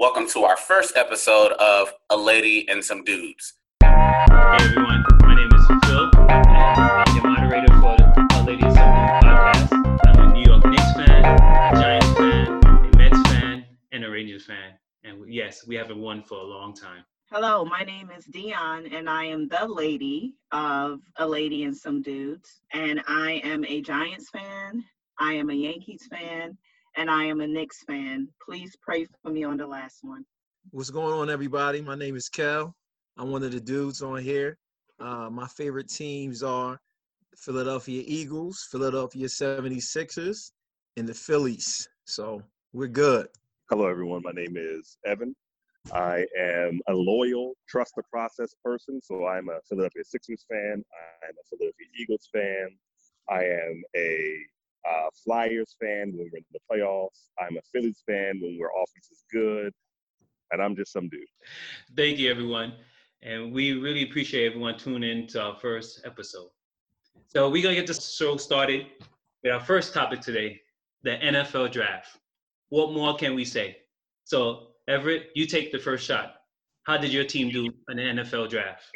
Welcome to our first episode of A Lady and Some Dudes. Hey everyone, my name is Phil, and I'm the moderator for the A Lady and Some Dudes podcast. I'm a New York Knicks fan, a Giants fan, a Mets fan, and a Rangers fan. And yes, we haven't won for a long time. Hello, my name is Dion, and I am the lady of A Lady and Some Dudes. And I am a Giants fan, I am a Yankees fan, and I am a Knicks fan. Please pray for me on the last one. What's going on, everybody? My name is Kel. I'm one of the dudes on here. Uh, my favorite teams are Philadelphia Eagles, Philadelphia 76ers, and the Phillies. So we're good. Hello, everyone. My name is Evan. I am a loyal, trust the process person. So I'm a Philadelphia Sixers fan. I'm a Philadelphia Eagles fan. I am a uh, Flyers fan when we're in the playoffs. I'm a Phillies fan when our offense is good. And I'm just some dude. Thank you, everyone. And we really appreciate everyone tuning in to our first episode. So we're going to get this show started with our first topic today, the NFL draft. What more can we say? So Everett, you take the first shot. How did your team do in the NFL draft?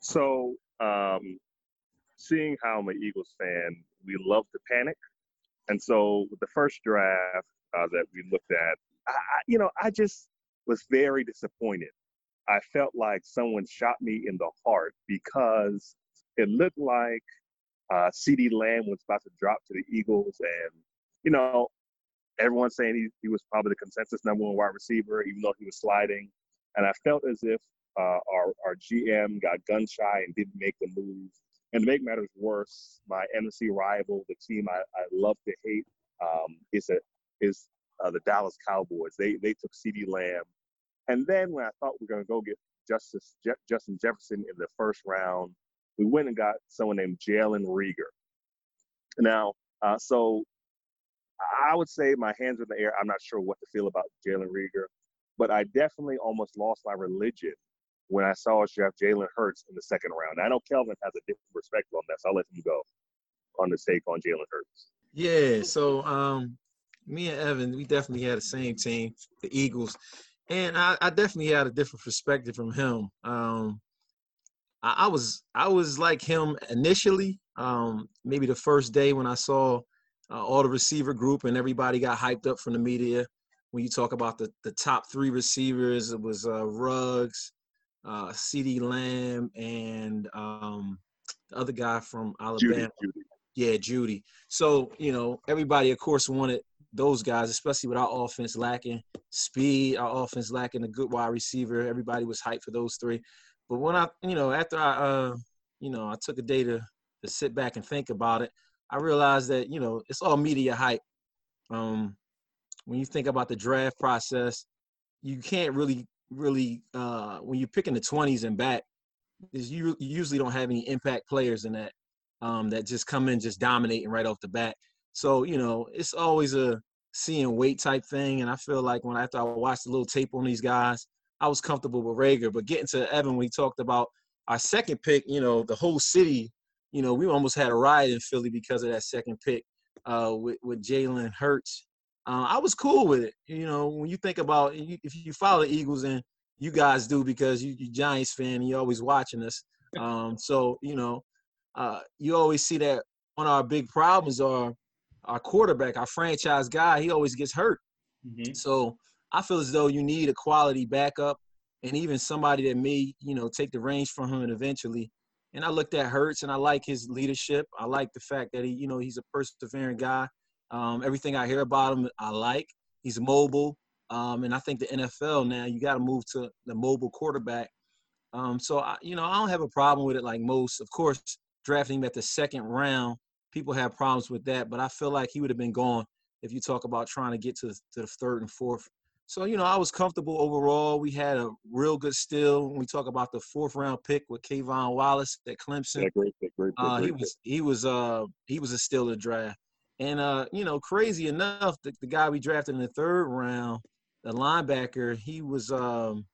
So, um, seeing how I'm an Eagles fan, we love to panic. And so, with the first draft uh, that we looked at, I, you know, I just was very disappointed. I felt like someone shot me in the heart because it looked like uh, CeeDee Lamb was about to drop to the Eagles. And, you know, everyone's saying he, he was probably the consensus number one wide receiver, even though he was sliding. And I felt as if uh, our, our GM got gun shy and didn't make the move. And to make matters worse, my NFC rival, the team I, I love to hate, um, is a, is uh, the Dallas Cowboys. They they took CeeDee Lamb, and then when I thought we were going to go get Justice Je- Justin Jefferson in the first round, we went and got someone named Jalen Reagor. Now, uh, so I would say my hands are in the air. I'm not sure what to feel about Jalen Reagor, but I definitely almost lost my religion when I saw us draft Jalen Hurts in the second round. I know Kelvin has a different perspective on that, so I'll let him go on the take on Jalen Hurts. Yeah, so um, me and Evan, we definitely had the same team, the Eagles, and I, I definitely had a different perspective from him. Um, I, I was I was like him initially. Um, maybe the first day when I saw uh, all the receiver group and everybody got hyped up from the media. When you talk about the, the top three receivers, it was uh, Ruggs, uh, CeeDee Lamb, and um, the other guy from Alabama. Jeudy, Jeudy. Yeah, Jeudy. So, you know, everybody, of course, wanted those guys, especially with our offense lacking speed, our offense lacking a good wide receiver. Everybody was hyped for those three. But when I, you know, after I, uh, you know, I took a day to, to sit back and think about it, I realized that you know it's all media hype. Um, when you think about the draft process, you can't really, really uh, when you're picking the 20s and back, is you, you usually don't have any impact players in that um, that just come in just dominating right off the bat. So you know it's always a see and wait type thing, and I feel like when after I watched a little tape on these guys, I was comfortable with Reagor. But getting to Evan, we talked about our second pick, you know, the whole city you know, we almost had a riot in Philly because of that second pick uh, with, with Jalen Hurts. Uh, I was cool with it. You know, when you think about if you follow the Eagles and you guys do because you, you Giants fan and you're always watching us. Um, so you know, uh, you always see that one of our big problems are our quarterback, our franchise guy. He always gets hurt. Mm-hmm. So I feel as though you need a quality backup and even somebody that may you know take the reins from him eventually and I looked at Hurts and I like his leadership. I like the fact that he, you know, he's a persevering guy. Um, everything I hear about him, I like. He's mobile. Um, and I think the NFL now, you got to move to the mobile quarterback. Um, so, I, you know, I don't have a problem with it like most. Of course, drafting him at the second round, people have problems with that. But I feel like he would have been gone if you talk about trying to get to, to the third and fourth so, you know, I was comfortable overall. We had a real good steal when we talk about the fourth round pick with K'Von Wallace at Clemson. Yeah, great pick, great pick, uh, he was he was uh he was a steal of draft. And uh, you know, crazy enough, the, the guy we drafted in the third round, the linebacker, he was um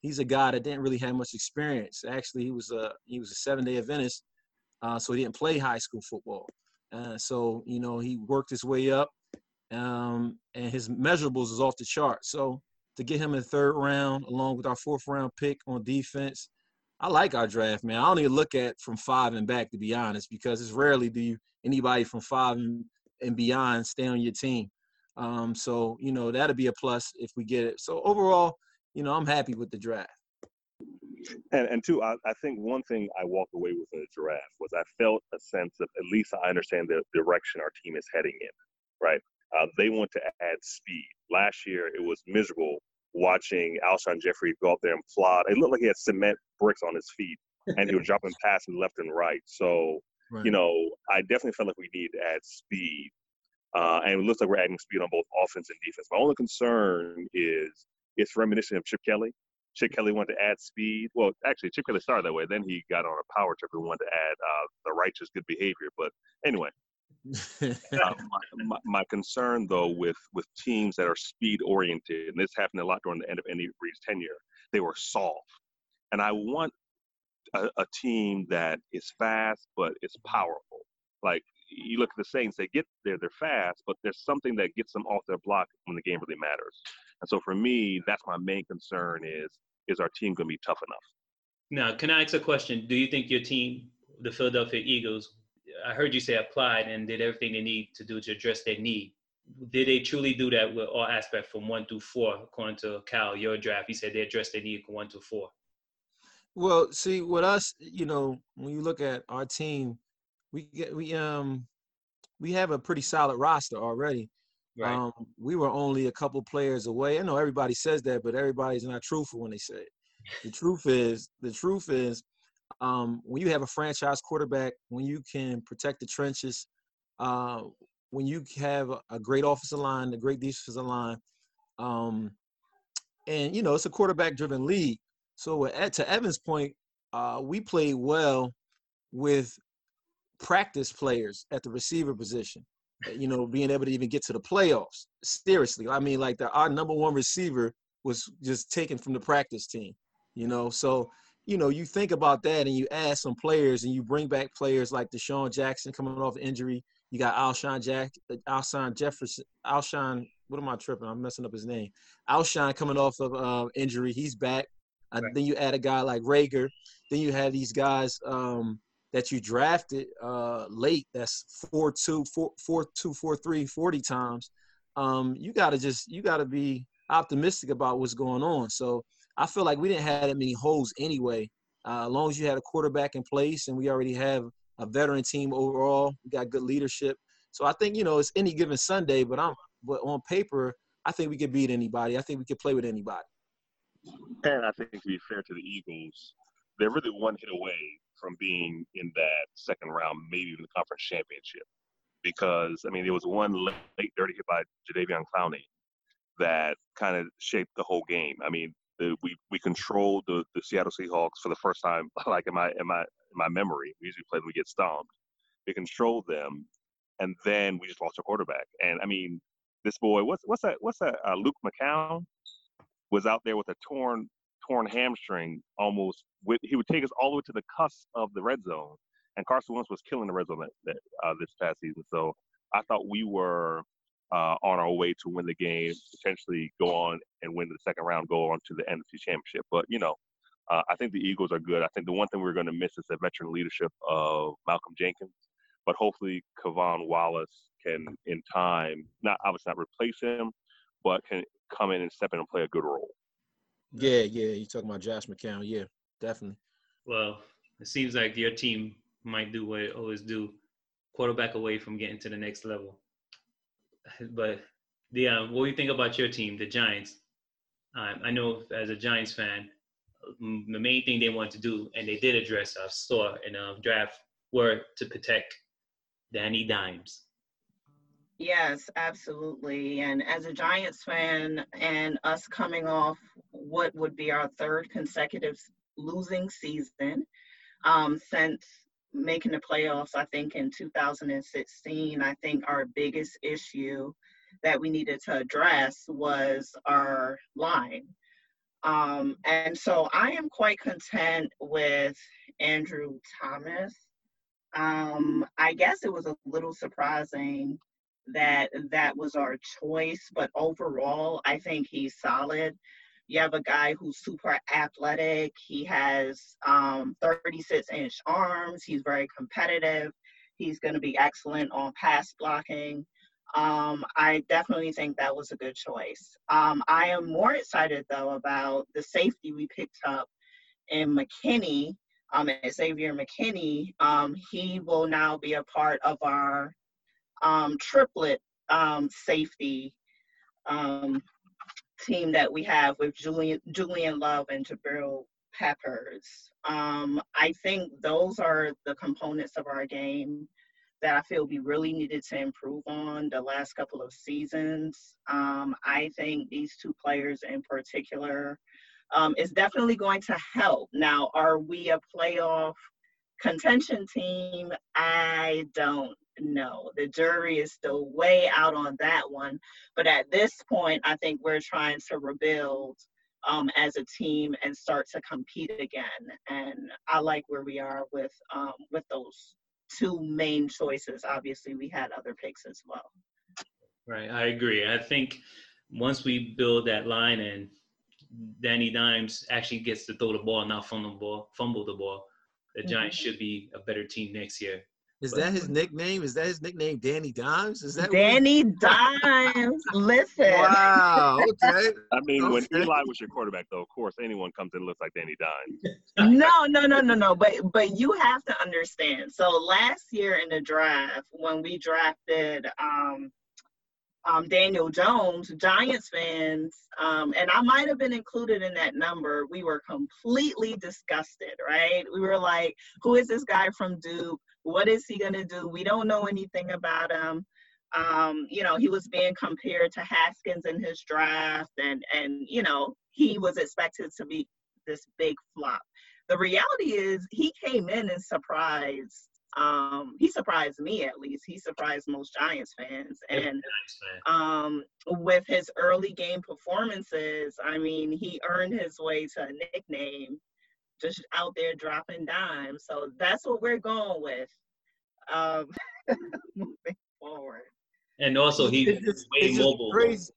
he's a guy that didn't really have much experience. Actually, he was a he was a seven day Adventist, uh, so he didn't play high school football. Uh, so you know, he worked his way up um, and his measurables is off the chart. So to get him in the third round, along with our fourth round pick on defense. I like our draft, man. I don't even look at from five and back, to be honest, because it's rarely do you anybody from five and, and beyond stay on your team. Um, so you know that'll be a plus if we get it. So overall, you know, I'm happy with the draft. And and two, I, I think one thing I walked away with in the draft was I felt a sense of at least I understand the direction our team is heading in. Right, uh, they want to add speed. Last year it was miserable watching Alshon Jeffery go out there and plod. It looked like he had cement bricks on his feet, and he was dropping passes left and right. So right. you know, I definitely felt like we need to add speed. Uh, and it looks like we're adding speed on both offense and defense. My only concern is it's reminiscent of Chip Kelly. Chip Kelly wanted to add speed. Well, actually, Chip Kelly started that way. Then he got on a power trip and wanted to add uh, the righteous good behavior. But anyway, uh, my, my, my, concern though with with teams that are speed oriented, and this happened a lot during the end of Andy Reid's tenure, they were soft. And I want a, a team that is fast but is mm-hmm. powerful. Like you look at the Saints, they get there, they're fast, but there's something that gets them off their block when the game really matters. And so for me, that's my main concern is is our team going to be tough enough? Now, can I ask a question? Do you think your team, the Philadelphia Eagles, I heard you say applied and did everything they need to do to address their need. Did they truly do that with all aspects from one through four, according to Cal, your draft? He said they addressed their need from one to four. Well, see, with us, you know, when you look at our team, we get we um we have a pretty solid roster already. Right. Um, we were only a couple players away. I know everybody says that, but everybody's not truthful when they say it. The truth is, the truth is, um, when you have a franchise quarterback, when you can protect the trenches, uh, when you have a great offensive line, a great defensive line, um, and you know it's a quarterback-driven league. So to Evan's point, uh, we played well with practice players at the receiver position. You know, being able to even get to the playoffs. Seriously, I mean, like the, our number one receiver was just taken from the practice team. You know, so you know, you think about that and you add some players and you bring back players like DeSean Jackson coming off injury. You got Alshon Jack, Alshon Jefferson, Alshon. What am I tripping? I'm messing up his name. Alshon coming off of uh, injury. He's back. Right. Then you add a guy like Reagor. Then you have these guys um, that you drafted uh, late. That's four two, four four two, four three, forty times. Um, you got to just you got to be optimistic about what's going on. So I feel like we didn't have that many holes anyway. Uh, as long as you had a quarterback in place and we already have a veteran team overall, we got good leadership. So I think you know it's any given Sunday, but I'm but on paper, I think we could beat anybody. I think we could play with anybody. And I think to be fair to the Eagles, they're really one hit away from being in that second round, maybe even the conference championship. Because I mean, there was one late dirty hit by Jadeveon Clowney that kind of shaped the whole game. I mean, the, we we controlled the, the Seattle Seahawks for the first time, like in my in my in my memory. We usually play them, we get stomped. We controlled them, and then we just lost our quarterback. And I mean, this boy, what's what's that? What's that? Uh, Luke McCown was out there with a torn torn hamstring. Almost, with, he would take us all the way to the cusp of the red zone. And Carson Wentz was killing the red zone that, that uh, this past season. So I thought we were uh, on our way to win the game, potentially go on and win the second round, go on to the NFC Championship. But you know, uh, I think the Eagles are good. I think the one thing we're going to miss is the veteran leadership of Malcolm Jenkins. But hopefully, K'Von Wallace can, in time, not obviously not replace him, but can come in and step in and play a good role. Yeah, yeah. You're talking about Josh McCown. Yeah, definitely. Well, it seems like your team might do what it always do quarterback away from getting to the next level but the uh, what do you think about your team, the Giants? Um, I know as a Giants fan, the main thing they want to do, and they did address, I saw in a draft, were to protect Danny Dimes. Yes, absolutely. And as a Giants fan, and us coming off what would be our third consecutive losing season um, since making the playoffs, I think in 2016, I think our biggest issue that we needed to address was our line. Um, and so I am quite content with Andrew Thomas. Um, I guess it was a little surprising that that was our choice. But overall, I think he's solid. You have a guy who's super athletic. He has um, 36 inch arms. He's very competitive. He's going to be excellent on pass blocking. Um, I definitely think that was a good choice. Um, I am more excited though about the safety we picked up in McKinney, um, Xavier McKinney. Um, he will now be a part of our um, triplet um, safety um, team that we have with Julian Julian Love and Jabril Peppers. Um, I think those are the components of our game that I feel we really needed to improve on the last couple of seasons. Um, I think these two players in particular um, is definitely going to help. Now, are we a playoff contention team? I don't know. The jury is still way out on that one. But at this point, I think we're trying to rebuild um, as a team and start to compete again. And I like where we are with um, with those two main choices. Obviously, we had other picks as well. Right, I agree. I think once we build that line and Danny Dimes actually gets to throw the ball, not fumble the ball, fumble the ball, the Giants Mhm. should be a better team next year. Is that his nickname? Is that his nickname, Danny Dimes? Is that what- Danny Dimes, listen. Wow. Okay. I mean, when Okay. Eli was your quarterback, though, of course, anyone comes in and looks like Danny Dimes. no, no, no, no, no. But but you have to understand. So last year in the draft, when we drafted um, um, Daniel Jones, Giants fans, um, and I might have been included in that number. We were completely disgusted, right? We were like, "Who is this guy from Duke? What is he gonna do? We don't know anything about him." Um, you know, he was being compared to Haskins in his draft, and and you know he was expected to be this big flop. The reality is he came in and surprised um he surprised me at least. He surprised most giants fans. And um with his early game performances i mean he earned his way to a nickname just out there dropping dimes so that's what we're going with um moving forward And also, he's It's just- way it's just mobile. Crazy.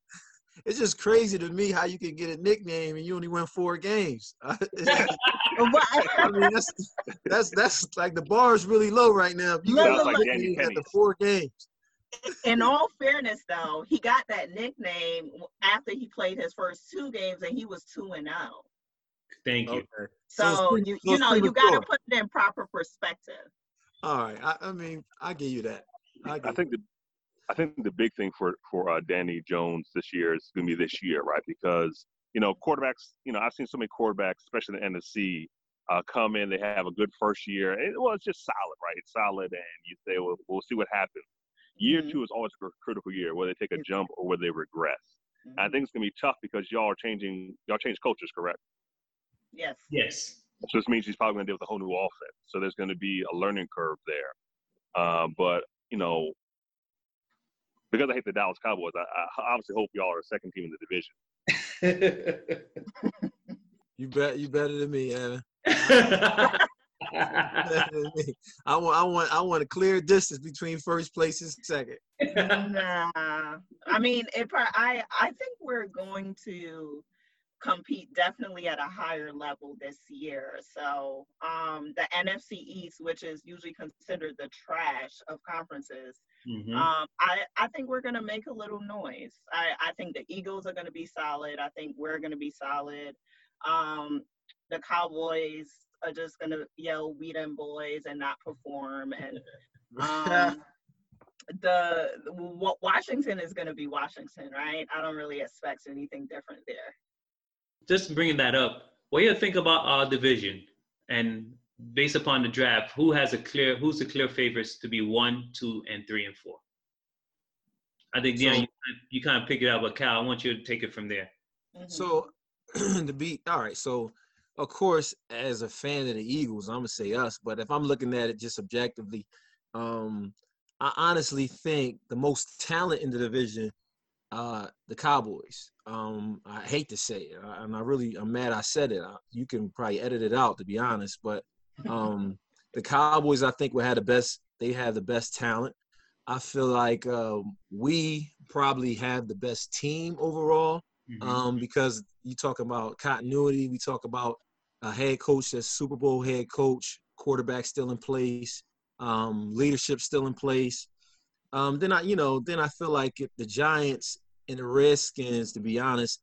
It's just crazy to me how you can get a nickname and you only win four games. It's- I mean, that's that's that's like the bar is really low right now. You Look, got look, like look. Danny at the four games. in all fairness though he got that nickname after he played his first two games and he was 2 and 0 Thank you. Okay. So, it's pre- you, you know you got to premature. put it in proper perspective. All right. I, I mean, I give you that. I, give I think the I think the big thing for for uh, Danny Jones this year is going to be this year, right? Because you know quarterbacks, you know I've seen so many quarterbacks, especially in the NFC, uh, come in. They have a good first year. And, well, it's just solid, right? It's solid, and you say, well, we'll see what happens. Year Mhm. two is always a critical year, whether they take a jump or whether they regress. And I think it's going to be tough because y'all are changing. Y'all change cultures, correct? Yes. Yes. So this means he's probably going to deal with a whole new offense. So there's going to be a learning curve there. Um, but you know, because I hate the Dallas Cowboys, I, I obviously hope y'all are the second team in the division. you bet you better than me, Evan. Better than me. I want I want I want a clear distance between first place and second. Nah. I mean, it. pro- I I think we're going to compete definitely at a higher level this year. So, um, the NFC East, which is usually considered the trash of conferences, Mhm. Um, I, I think we're going to make a little noise. I, I think the Eagles are going to be solid. I think we're going to be solid. Um, the Cowboys are just going to yell "We them boys" and not perform. And um, the Wa- Washington is going to be Washington, right? I don't really expect anything different there. Just bringing that up, what do you think about our division? And based upon the draft, who has a clear, who's the clear favorites to be one, two, and three and four? I think yeah, So- you, you kind of pick it up, but Cal, I want you to take it from there. Mhm. So to be all right, so of course, as a fan of the Eagles, I'm gonna say us. But if I'm looking at it just objectively, um, I honestly think the most talent in the division, uh, the Cowboys. Um, I hate to say it, uh, and I really I'm mad I said it. Uh, You can probably edit it out to be honest, but um, the Cowboys I think will have the best. They have the best talent. I feel like um, we probably have the best team overall Mhm. um, because you talk about continuity. We talk about a head coach that's Super Bowl head coach, quarterback still in place, um, leadership still in place. Um, then I, you know, then I feel like if the Giants and the Redskins, to be honest,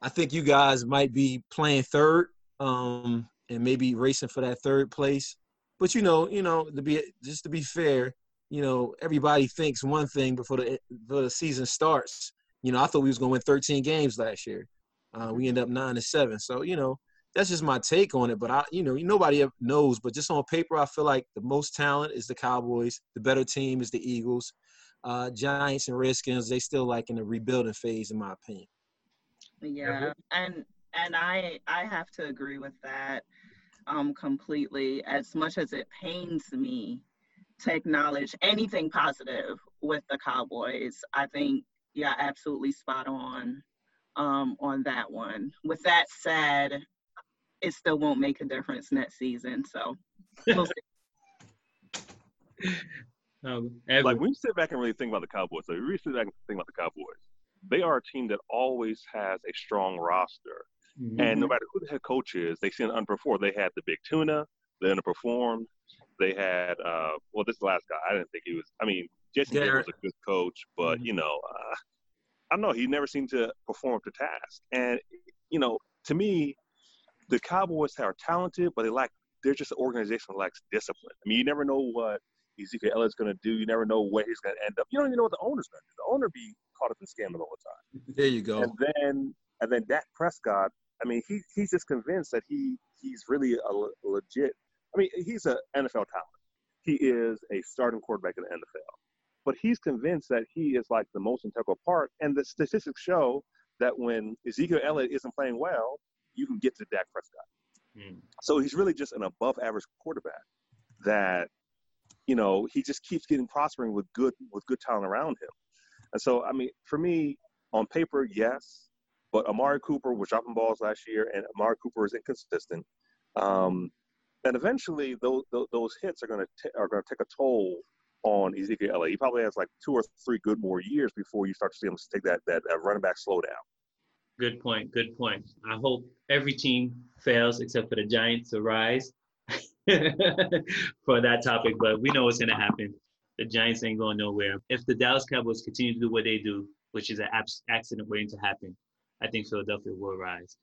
I think you guys might be playing third um, and maybe racing for that third place. But you know, you know, to be just to be fair, you know, everybody thinks one thing before the before the season starts. You know, I thought we was gonna win 13 games last year. Uh, we end up nine to seven. So you know, that's just my take on it. But I, you know, nobody knows. But just on paper, I feel like the most talent is the Cowboys. The better team is the Eagles. Uh, Giants and Redskins, they still like in the rebuilding phase, in my opinion. Yeah, and and I I have to agree with that um completely. As much as it pains me to acknowledge anything positive with the Cowboys, I think yeah, absolutely spot on um on that one. With that said, it still won't make a difference next season. So we'll see. Um, Like when you sit back and really think about the Cowboys, so you really sit back and think about the Cowboys, they are a team that always has a strong roster. Mhm. And no matter who the head coach is, they seem to underperform. They had the big tuna, they underperformed. They had, uh, well, this last guy, I didn't think he was. I mean, Garrett Garrett. was a good coach, but Mhm. you know, uh, I don't know. He never seemed to perform to task. And you know, to me, the Cowboys are talented, but they lack. They're just an organization that lacks discipline. I mean, you never know what Ezekiel Elliott's going to do. You never know where he's going to end up. You don't even know what the owner's going to do. The owner be caught up in scamming all the time. There you go. And then and then Dak Prescott, I mean, he he's just convinced that he he's really a le- legit. I mean, he's an NFL talent. He is a starting quarterback in the NFL, but he's convinced that he is like the most integral part. And the statistics show that when Ezekiel Elliott isn't playing well, you can get to Dak Prescott. Mm. So he's really just an above average quarterback that, you know, he just keeps getting prospering with good with good talent around him. And so I mean, for me, on paper, yes, but Amari Cooper was dropping balls last year, and Amari Cooper is inconsistent. Um, and eventually, those those, hits are going to are going to take a toll on Ezekiel Elliott. He probably has like two or three good more years before you start to see him take that that, that running back slow down. Good point. Good point. I hope every team fails except for the Giants to rise for that topic, but we know what's going to happen. The Giants ain't going nowhere. If the Dallas Cowboys continue to do what they do, which is an abs- accident waiting to happen, I think Philadelphia will rise.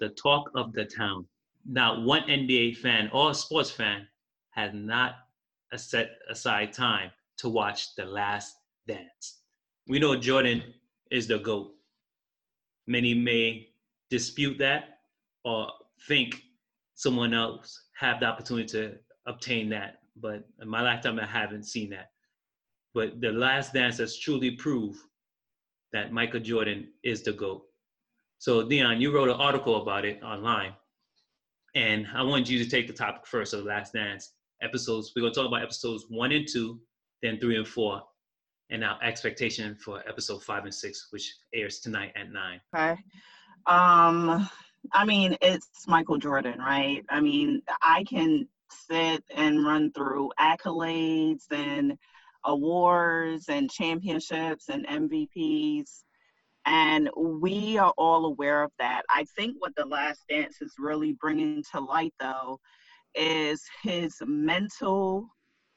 The talk of the town. Now, one NBA fan or sports fan has not set aside time to watch The Last Dance. We know Jordan is the GOAT. Many may dispute that or think someone else have the opportunity to obtain that. But in my lifetime, I haven't seen that. But the last dance has truly proved that Michael Jordan is the GOAT. So Dion, you wrote an article about it online. And I wanted you to take the topic first of the last dance episodes. We're gonna talk about episodes one and two, then three and four, and our expectation for episode five and six, which airs tonight at nine. Okay. Um, I mean, it's Michael Jordan, right? I mean, I can sit and run through accolades and awards and championships and MVPs. And we are all aware of that. I think what The Last Dance is really bringing to light, though, is his mental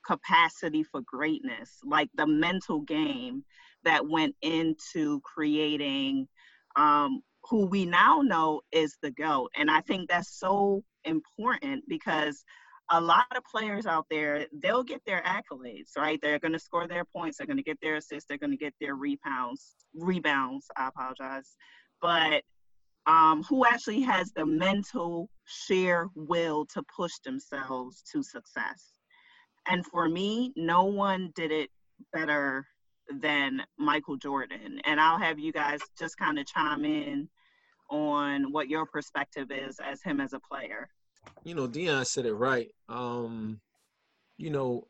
capacity for greatness, like the mental game that went into creating um, who we now know is the GOAT. And I think that's so important because a lot of players out there, they'll get their accolades, right? They're going to score their points, they're going to get their assists, they're going to get their rebounds, rebounds, I apologize. But um, who actually has the mental sheer will to push themselves to success? And for me, no one did it better than Michael Jordan. And I'll have you guys just kind of chime in on what your perspective is as him as a player. you know, Dion said it right. Um, you know,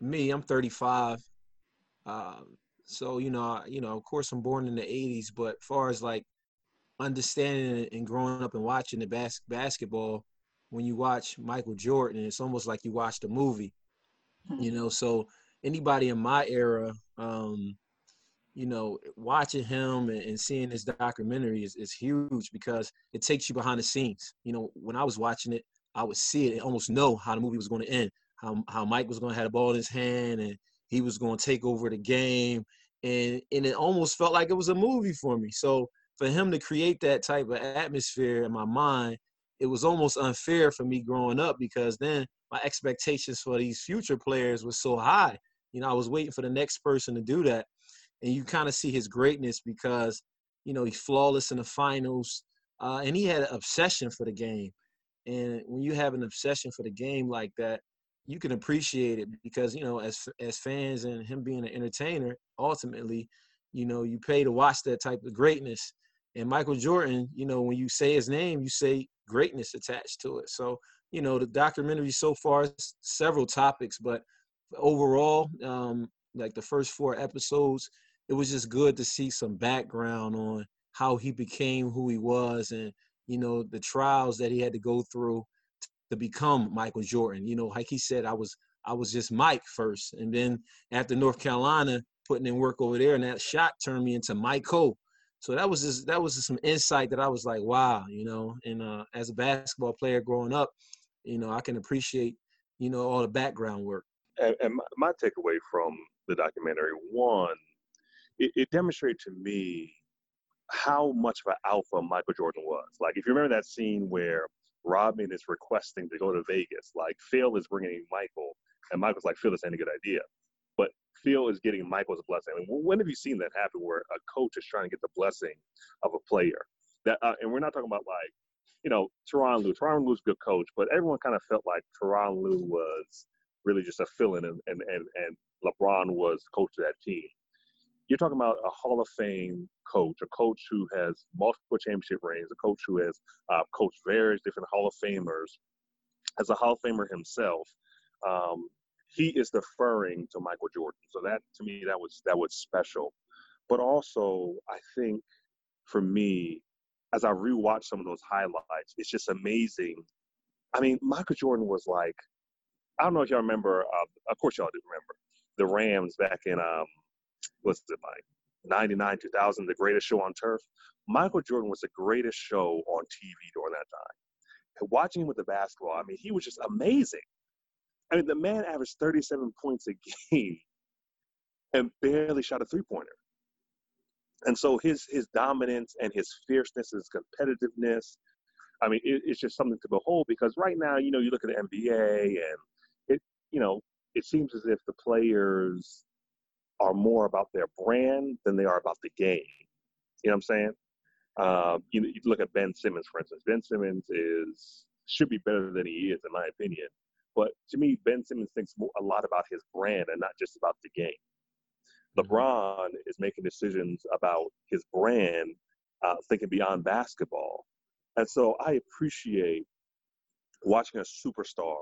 me, I'm 35. Um, so you know, I, you know, of course, I'm born in the '80s, but far as like understanding and growing up and watching the bas- basketball, when you watch Michael Jordan, it's almost like you watched a movie. You know, so anybody in my era, um, you know, watching him and, and seeing this documentary is, is huge because it takes you behind the scenes. You know, when I was watching it, I would see it and almost know how the movie was going to end, how how Mike was going to have the ball in his hand and he was going to take over the game, and and it almost felt like it was a movie for me. So for him to create that type of atmosphere in my mind, it was almost unfair for me growing up because then my expectations for these future players was so high. You know, I was waiting for the next person to do that and you kind of see his greatness because you know he's flawless in the finals, uh, and he had an obsession for the game. And when you have an obsession for the game like that, you can appreciate it because you know as as fans and him being an entertainer, ultimately, you know you pay to watch that type of greatness. And Michael Jordan, you know, when you say his name, you say greatness attached to it. So, you know, the documentary so far several topics, but overall, um, like the first four episodes, it was just good to see some background on how he became who he was and you know the trials that he had to go through to become Michael Jordan. You know, like he said, I was I was just Mike first, and then after North Carolina, putting in work over there, and that shot turned me into Michael. So that was just that was just some insight that I was like, wow, you know. And uh, as a basketball player growing up, you know, I can appreciate you know all the background work. And, and my, my takeaway from the documentary, one, it, it demonstrated to me how much of an alpha Michael Jordan was. Like, if you remember that scene where Rodman is requesting to go to Vegas, like Phil is bringing Michael, and Michael's like, Phil, this ain't a good idea. But Phil is getting Michael's blessing. I mean, when have you seen that happen where a coach is trying to get the blessing of a player? That, uh, and we're not talking about like, you know, Tyronn Lue. Tyronn Lue's a good coach, but everyone kind of felt like Tyronn Lue was really just a fill-in, and and and, and LeBron was coach of that team you're talking about a Hall of Fame coach, a coach who has multiple championship rings, a coach who has uh, coached various different Hall of Famers. As a Hall of Famer himself, um, he is deferring to Michael Jordan. So that to me, that was that was special. But also, I think for me, as I rewatch some of those highlights, it's just amazing. I mean, Michael Jordan was like, I don't know if y'all remember. Uh, of course, y'all do remember the Rams back in um, was it like 99, 2000, the greatest show on turf? Michael Jordan was the greatest show on TV during that time. And watching him with the basketball, I mean, he was just amazing. I mean, the man averaged 37 points a game and barely shot a three pointer. And so his his dominance and his fierceness, his competitiveness, I mean, it, it's just something to behold because right now, you know, you look at the NBA and it, you know, it seems as if the players are more about their brand than they are about the game. You know what I'm saying? Um, you, you look at Ben Simmons, for instance. Ben Simmons is should be better than he is, in my opinion. But to me, Ben Simmons thinks more, a lot about his brand and not just about the game. Mm-hmm. LeBron is making decisions about his brand, uh, thinking beyond basketball. And so I appreciate watching a superstar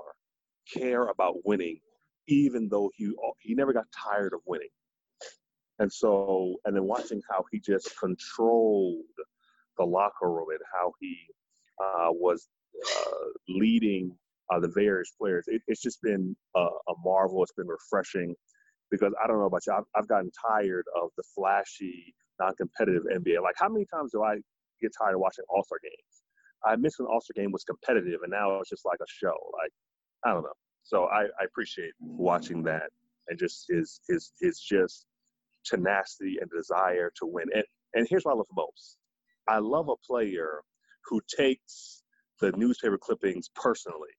care about winning, even though he he never got tired of winning. And so, and then watching how he just controlled the locker room and how he uh, was uh, leading uh, the various players, it, it's just been a, a, marvel. It's been refreshing because I don't know about you, I've, I've gotten tired of the flashy, non-competitive NBA. Like, how many times do I get tired of watching All Star games? I miss when All Star game was competitive, and now it's just like a show. Like, I don't know. So I, I appreciate watching that and just his his his just tenacity and desire to win. And and here's what I love most. I love a player who takes the newspaper clippings personally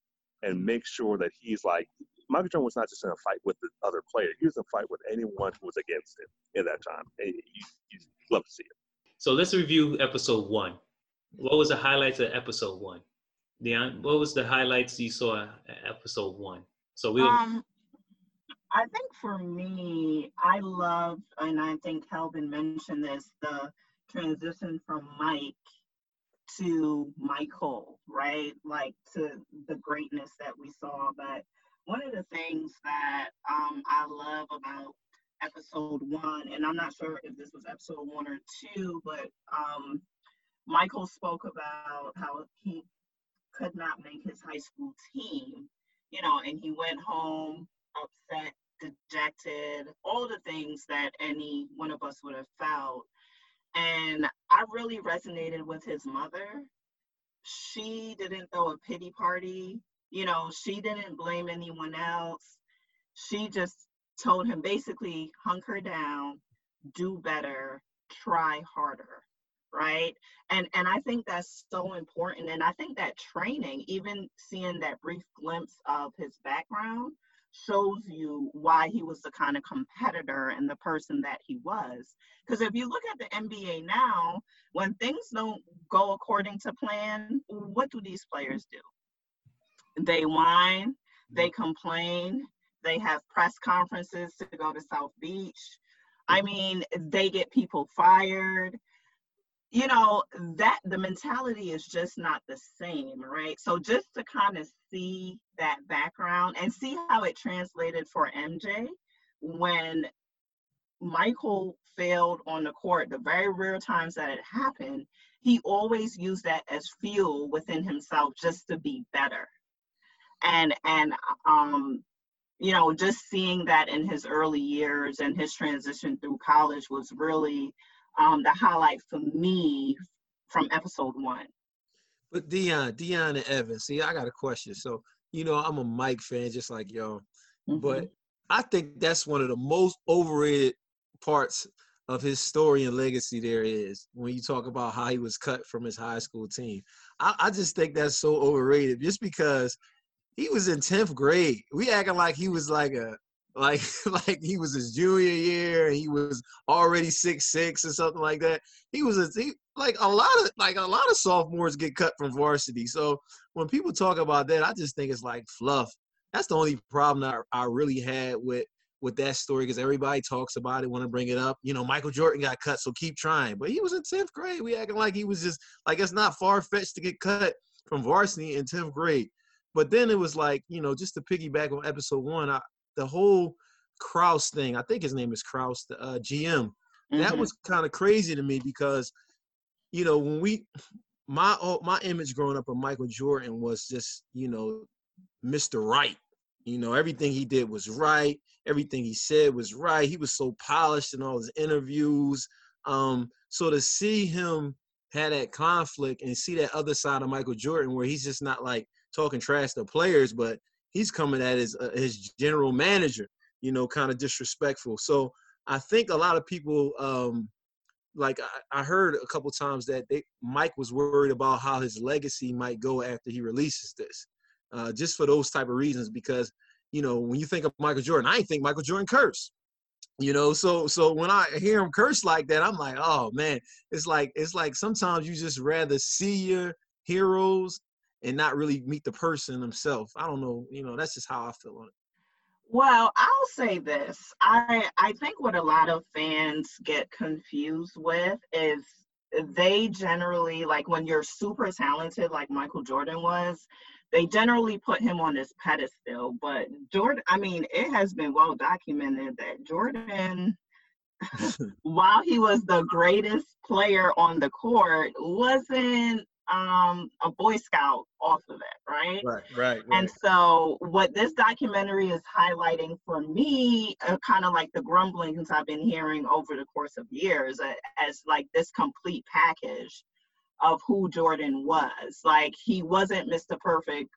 and makes sure that he's like Michael Jordan was not just in a fight with the other player; he was in a fight with anyone who was against him in that time. And you, you love to see it. So let's review episode one. What was the highlights of episode one? Dion, what was the highlights you saw at episode one? So we um, I think for me, I love, and I think Calvin mentioned this, the transition from Mike to Michael, right? Like to the greatness that we saw. But one of the things that um, I love about episode one, and I'm not sure if this was episode one or two, but um, Michael spoke about how he could not make his high school team, you know, and he went home upset dejected, all the things that any one of us would have felt. And I really resonated with his mother. She didn't throw a pity party. You know, she didn't blame anyone else. She just told him basically hunker down, do better, try harder right and and i think that's so important and i think that training even seeing that brief glimpse of his background shows you why he was the kind of competitor and the person that he was. Because if you look at the nba now when things don't go according to plan what do these players do? They whine they mm-hmm. complain they have press conferences to go to south beach. I mean they get people fired you know that the mentality is just not the same right? So just to kind of see that background and see how it translated for mj when michael failed on the court the very rare times that it happened he always used that as fuel within himself just to be better. And and um you know just seeing that in his early years and his transition through college was really um, the highlight for me from episode one. But Dion, Dion and Evan, see, I got a question. So, you know, I'm a Mike fan just like y'all, mm-hmm. but I think that's one of the most overrated parts of his story and legacy there is when you talk about how he was cut from his high school team. I, I just think that's so overrated just because he was in 10th grade. We acting like he was like a like like he was his junior year he was already six six or something like that. He was a he, like a lot of like a lot of sophomores get cut from varsity. So when people talk about that i just think it's like fluff. That's the only problem i, I really had with with that story because everybody talks about it want to bring it up. You know michael jordan got cut so keep trying. But he was in 10th grade. We acting like he was just like it's not far-fetched to get cut from varsity in 10th grade. But then it was like you know just to piggyback on episode one I, the whole Krause thing. I think his name is Krause, the uh, GM. Mm-hmm. That was kind of crazy to me because, you know, when we, my my image growing up of Michael Jordan was just, you know, Mr. Right. You know, everything he did was right. Everything he said was right. He was so polished in all his interviews. Um, so to see him had that conflict and see that other side of Michael Jordan where he's just not like talking trash to players, but he's coming at his uh, his general manager, you know, kind of disrespectful. So I think a lot of people, um, like I, I heard a couple times that they, Mike was worried about how his legacy might go after he releases this, uh, just for those type of reasons. Because you know, when you think of Michael Jordan, I think Michael Jordan curse. You know, so so when I hear him curse like that, I'm like, oh man, it's like it's like sometimes you just rather see your heroes and not really meet the person himself. I don't know, you know, that's just how I feel on it. Well, I'll say this. I I think what a lot of fans get confused with is they generally like when you're super talented like Michael Jordan was, they generally put him on this pedestal. But Jordan, I mean, it has been well documented that Jordan while he was the greatest player on the court, wasn't um, a Boy Scout off of it, right? Right, right. right. And so, what this documentary is highlighting for me, uh, kind of like the grumblings I've been hearing over the course of years, uh, as like this complete package of who Jordan was. Like, he wasn't Mr. Perfect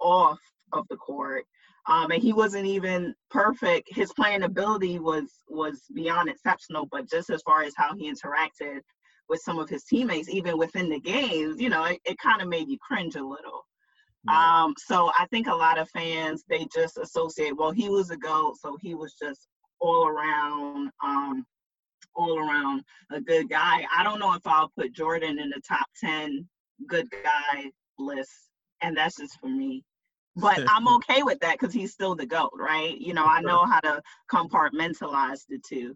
off of the court. Um, and he wasn't even perfect. His playing ability was was beyond exceptional, but just as far as how he interacted with some of his teammates, even within the games, you know, it, it kind of made you cringe a little. Right. Um, so I think a lot of fans they just associate, well, he was a GOAT, so he was just all around um all around a good guy. I don't know if I'll put Jordan in the top 10 good guy list, and that's just for me. But I'm okay with that because he's still the GOAT, right? You know, I know how to compartmentalize the two.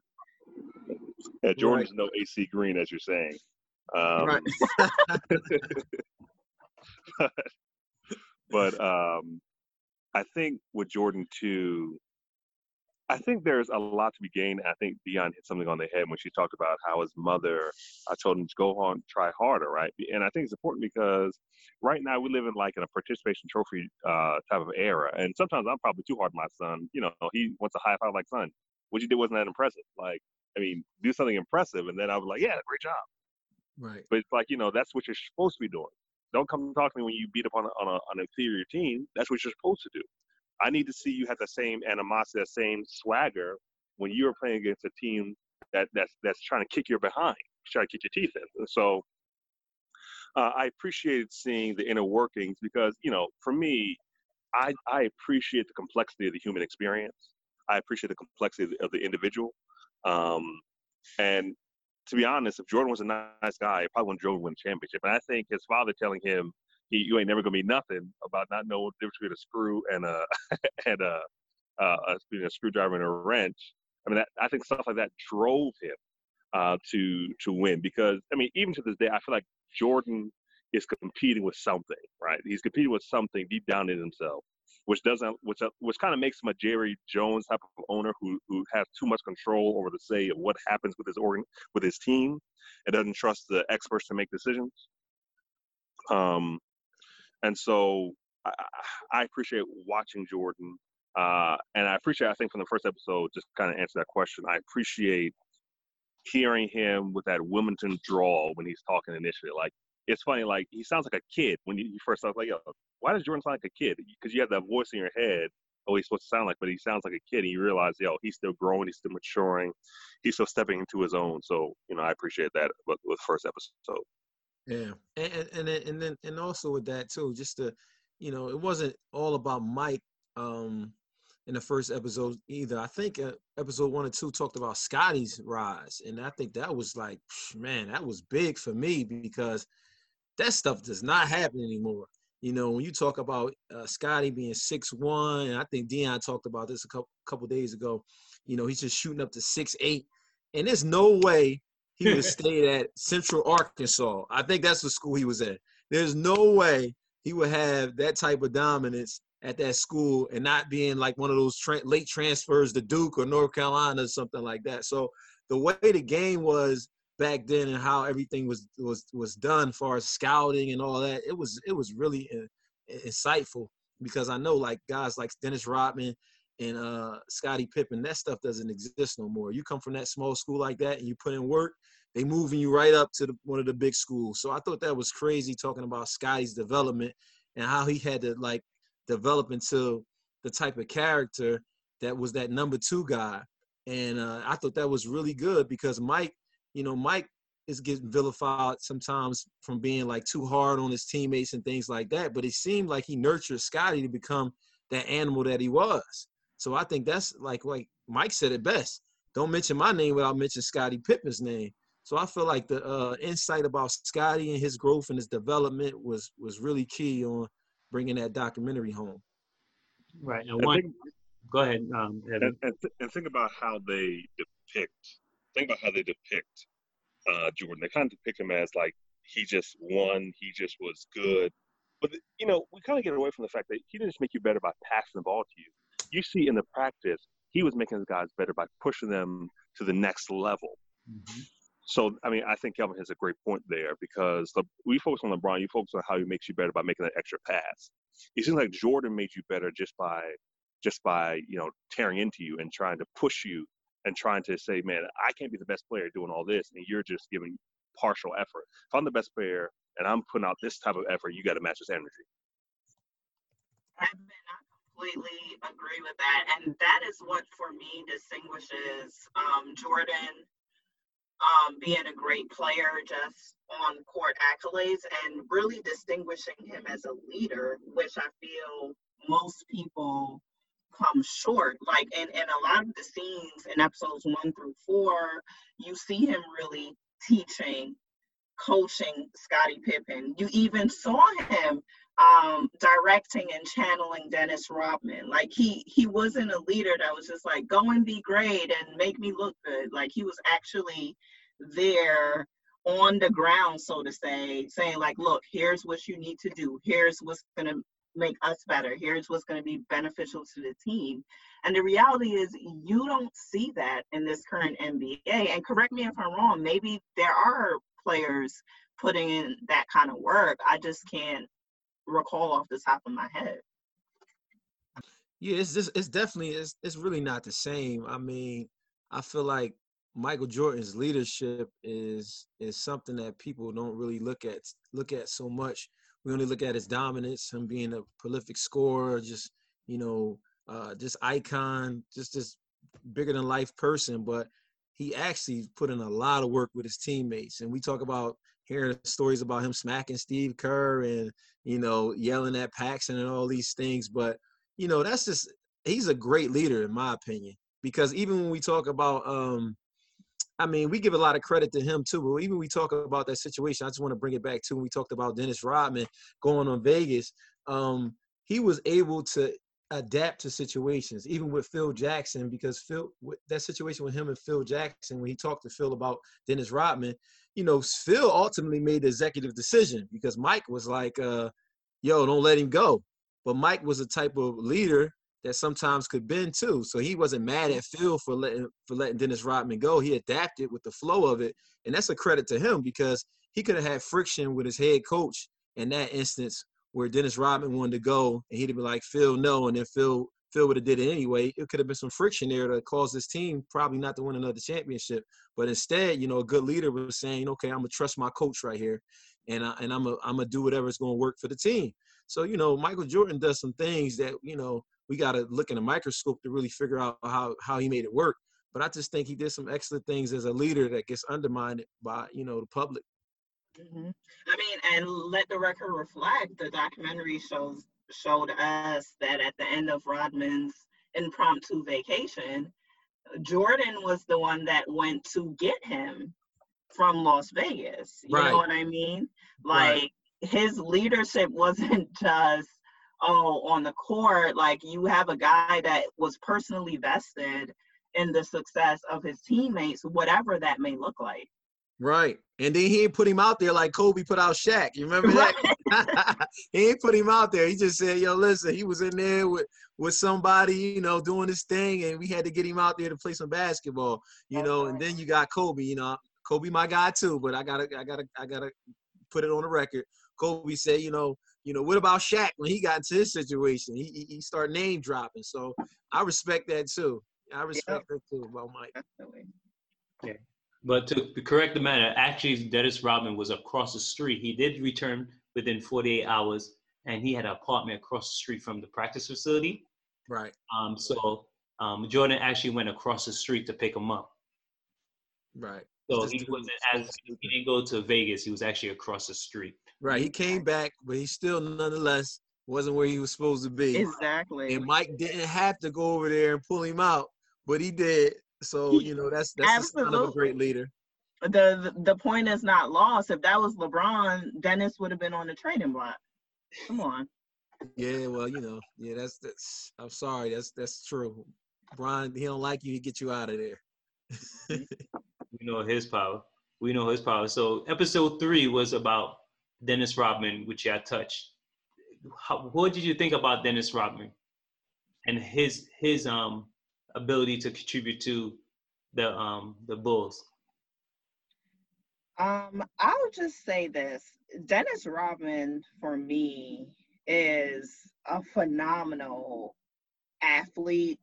Yeah, Jordan's right. no AC Green, as you're saying. Um, right. but, but um, I think with Jordan too, I think there's a lot to be gained. I think Dion hit something on the head when she talked about how his mother I told him to go on, try harder, right? And I think it's important because right now we live in like in a participation trophy uh, type of era, and sometimes I'm probably too hard on my son. You know, he wants a high five like son. What you did wasn't that impressive. Like, I mean, do something impressive, and then I was like, yeah, great job. Right. But it's like you know that's what you're supposed to be doing. Don't come talk to me when you beat up on a, on, a, on an inferior team. That's what you're supposed to do. I need to see you have the same animosity, the same swagger when you're playing against a team that that's that's trying to kick your behind, trying to kick your teeth in. And so uh, I appreciated seeing the inner workings because you know, for me, I I appreciate the complexity of the human experience. I appreciate the complexity of the, of the individual. Um, and to be honest, if Jordan was a nice guy, probably wouldn't Jordan win a championship. And I think his father telling him he, you ain't never gonna be nothing about not knowing the difference between a screw and a and a, uh, a, a screwdriver and a wrench. I mean, that, I think stuff like that drove him uh, to to win because I mean, even to this day, I feel like Jordan is competing with something, right? He's competing with something deep down in himself, which doesn't, which uh, which kind of makes him a Jerry Jones type of owner who who has too much control over the say of what happens with his organ with his team, and doesn't trust the experts to make decisions. Um, and so I, I appreciate watching Jordan. Uh, and I appreciate, I think, from the first episode, just kind of answer that question. I appreciate hearing him with that Wilmington drawl when he's talking initially. Like, it's funny, like, he sounds like a kid when you, first start, like, yo, why does Jordan sound like a kid? Because you have that voice in your head, oh, he's supposed to sound like, but he sounds like a kid. And you realize, yo, he's still growing, he's still maturing, he's still stepping into his own. So, you know, I appreciate that with, with first episode. Yeah, and and and then, and then and also with that too, just to, you know, it wasn't all about Mike um in the first episode either. I think uh, episode one and two talked about Scottie's rise, and I think that was like, man, that was big for me because that stuff does not happen anymore. You know, when you talk about uh, Scottie being six one, and I think Dion talked about this a couple couple days ago. You know, he's just shooting up to six eight, and there's no way he would stayed at Central Arkansas. I think that's the school he was at. There's no way he would have that type of dominance at that school and not being like one of those tra- late transfers to Duke or North Carolina or something like that. So the way the game was back then and how everything was was was done far as scouting and all that, it was it was really insightful because I know like guys like Dennis Rodman and uh, Scottie Pippen, that stuff doesn't exist no more. You come from that small school like that and you put in work, they moving you right up to the, one of the big schools. So I thought that was crazy talking about Scottie's development and how he had to like develop into the type of character that was that number two guy. And uh, I thought that was really good because Mike, you know, Mike is getting vilified sometimes from being like too hard on his teammates and things like that. But it seemed like he nurtured Scottie to become that animal that he was. So I think that's like like Mike said it best. Don't mention my name without mentioning Scottie Pippen's name. So I feel like the uh, insight about Scottie and his growth and his development was was really key on bringing that documentary home. Right. And one, think, go ahead. Um, and, and, th- and, think about how they depict. Think about how they depict uh, Jordan. They kind of depict him as like he just won. He just was good. But you know, we kind of get away from the fact that he didn't just make you better by passing the ball to you you see in the practice, he was making his guys better by pushing them to the next level. Mm-hmm. So, I mean, I think Kelvin has a great point there because the, we focus on LeBron, you focus on how he makes you better by making that extra pass. It seems like Jordan made you better just by, just by you know, tearing into you and trying to push you and trying to say, man, I can't be the best player doing all this, and you're just giving partial effort. If I'm the best player and I'm putting out this type of effort, you got to match this energy. Been completely agree with that. And that is what, for me, distinguishes um, Jordan um, being a great player just on court accolades and really distinguishing him as a leader, which I feel most people come short. Like in, in a lot of the scenes in episodes one through four, you see him really teaching, coaching Scottie Pippen. You even saw him um, directing and channeling Dennis Rodman. Like he he wasn't a leader that was just like go and be great and make me look good. Like he was actually there on the ground, so to say, saying like, look, here's what you need to do. Here's what's gonna make us better. Here's what's going to be beneficial to the team. And the reality is, you don't see that in this current NBA. And correct me if I'm wrong, maybe there are players putting in that kind of work. I just can't recall off the top of my head. Yeah, it's just it's definitely it's it's really not the same. I mean, I feel like Michael Jordan's leadership is is something that people don't really look at look at so much. We only look at his dominance, him being a prolific scorer, just you know, uh, just icon, just this bigger than life person. But he actually put in a lot of work with his teammates, and we talk about hearing stories about him smacking Steve Kerr and you know yelling at Paxson and all these things. But you know, that's just he's a great leader in my opinion. Because even when we talk about um I mean, we give a lot of credit to him too, but even we talk about that situation, I just want to bring it back to when we talked about Dennis Rodman going on Vegas. Um, he was able to adapt to situations, even with Phil Jackson, because Phil, that situation with him and Phil Jackson, when he talked to Phil about Dennis Rodman, you know, Phil ultimately made the executive decision because Mike was like, uh, yo, don't let him go. But Mike was a type of leader that sometimes could bend too. So he wasn't mad at Phil for letting for letting Dennis Rodman go. He adapted with the flow of it, and that's a credit to him because he could have had friction with his head coach in that instance where Dennis Rodman wanted to go, and he'd be like Phil, no, and then Phil Phil would have did it anyway. It could have been some friction there to cause this team probably not to win another championship. But instead, you know, a good leader was saying, okay, I'm gonna trust my coach right here, and I, and I'm gonna I'm gonna do whatever's gonna work for the team. So you know, Michael Jordan does some things that you know we got to look in a microscope to really figure out how how he made it work. But I just think he did some excellent things as a leader that gets undermined by you know the public. Mm-hmm. I mean, and let the record reflect. The documentary shows showed us that at the end of Rodman's impromptu vacation, Jordan was the one that went to get him from Las Vegas. You right. know what I mean? Like right. his leadership wasn't just oh, on the court, like you have a guy that was personally vested in the success of his teammates, whatever that may look like. Right. And then he ain't put him out there like Kobe put out Shaq. You remember that? he ain't put him out there. He just said, yo, listen, he was in there with, with somebody, you know, doing this thing, and we had to get him out there to play some basketball, you That's know, right. and then you got Kobe, you know. Kobe my guy too, but I gotta I gotta I gotta put it on the record. Kobe said, you know, you know, what about Shaq when he got into his situation? He he started name dropping. So I respect that too. I respect yep. that too about Mike. Definitely. Yeah. But to correct the matter, actually Dennis Rodman was across the street. He did return within 48 hours and he had an apartment across the street from the practice facility. Right. Um, so um, Jordan actually went across the street to pick him up. Right. So he wasn't as he didn't go to Vegas. He was actually across the street. Right. He came back, but he still nonetheless wasn't where he was supposed to be. Exactly. And Mike didn't have to go over there and pull him out, but he did. So you know that's that's kind of a great leader. The, the the point is not lost. If that was LeBron, Dennis would have been on the trading block. Come on. Yeah, well, you know, yeah, that's that's. I'm sorry, that's that's true. Brian, he don't like you. He get you out of there. we know his power. We know his power. So episode three was about Dennis Rodman, which I touched. How, what did you think about Dennis Rodman and his his um ability to contribute to the um the Bulls? Um, I'll just say this: Dennis Rodman for me is a phenomenal athlete,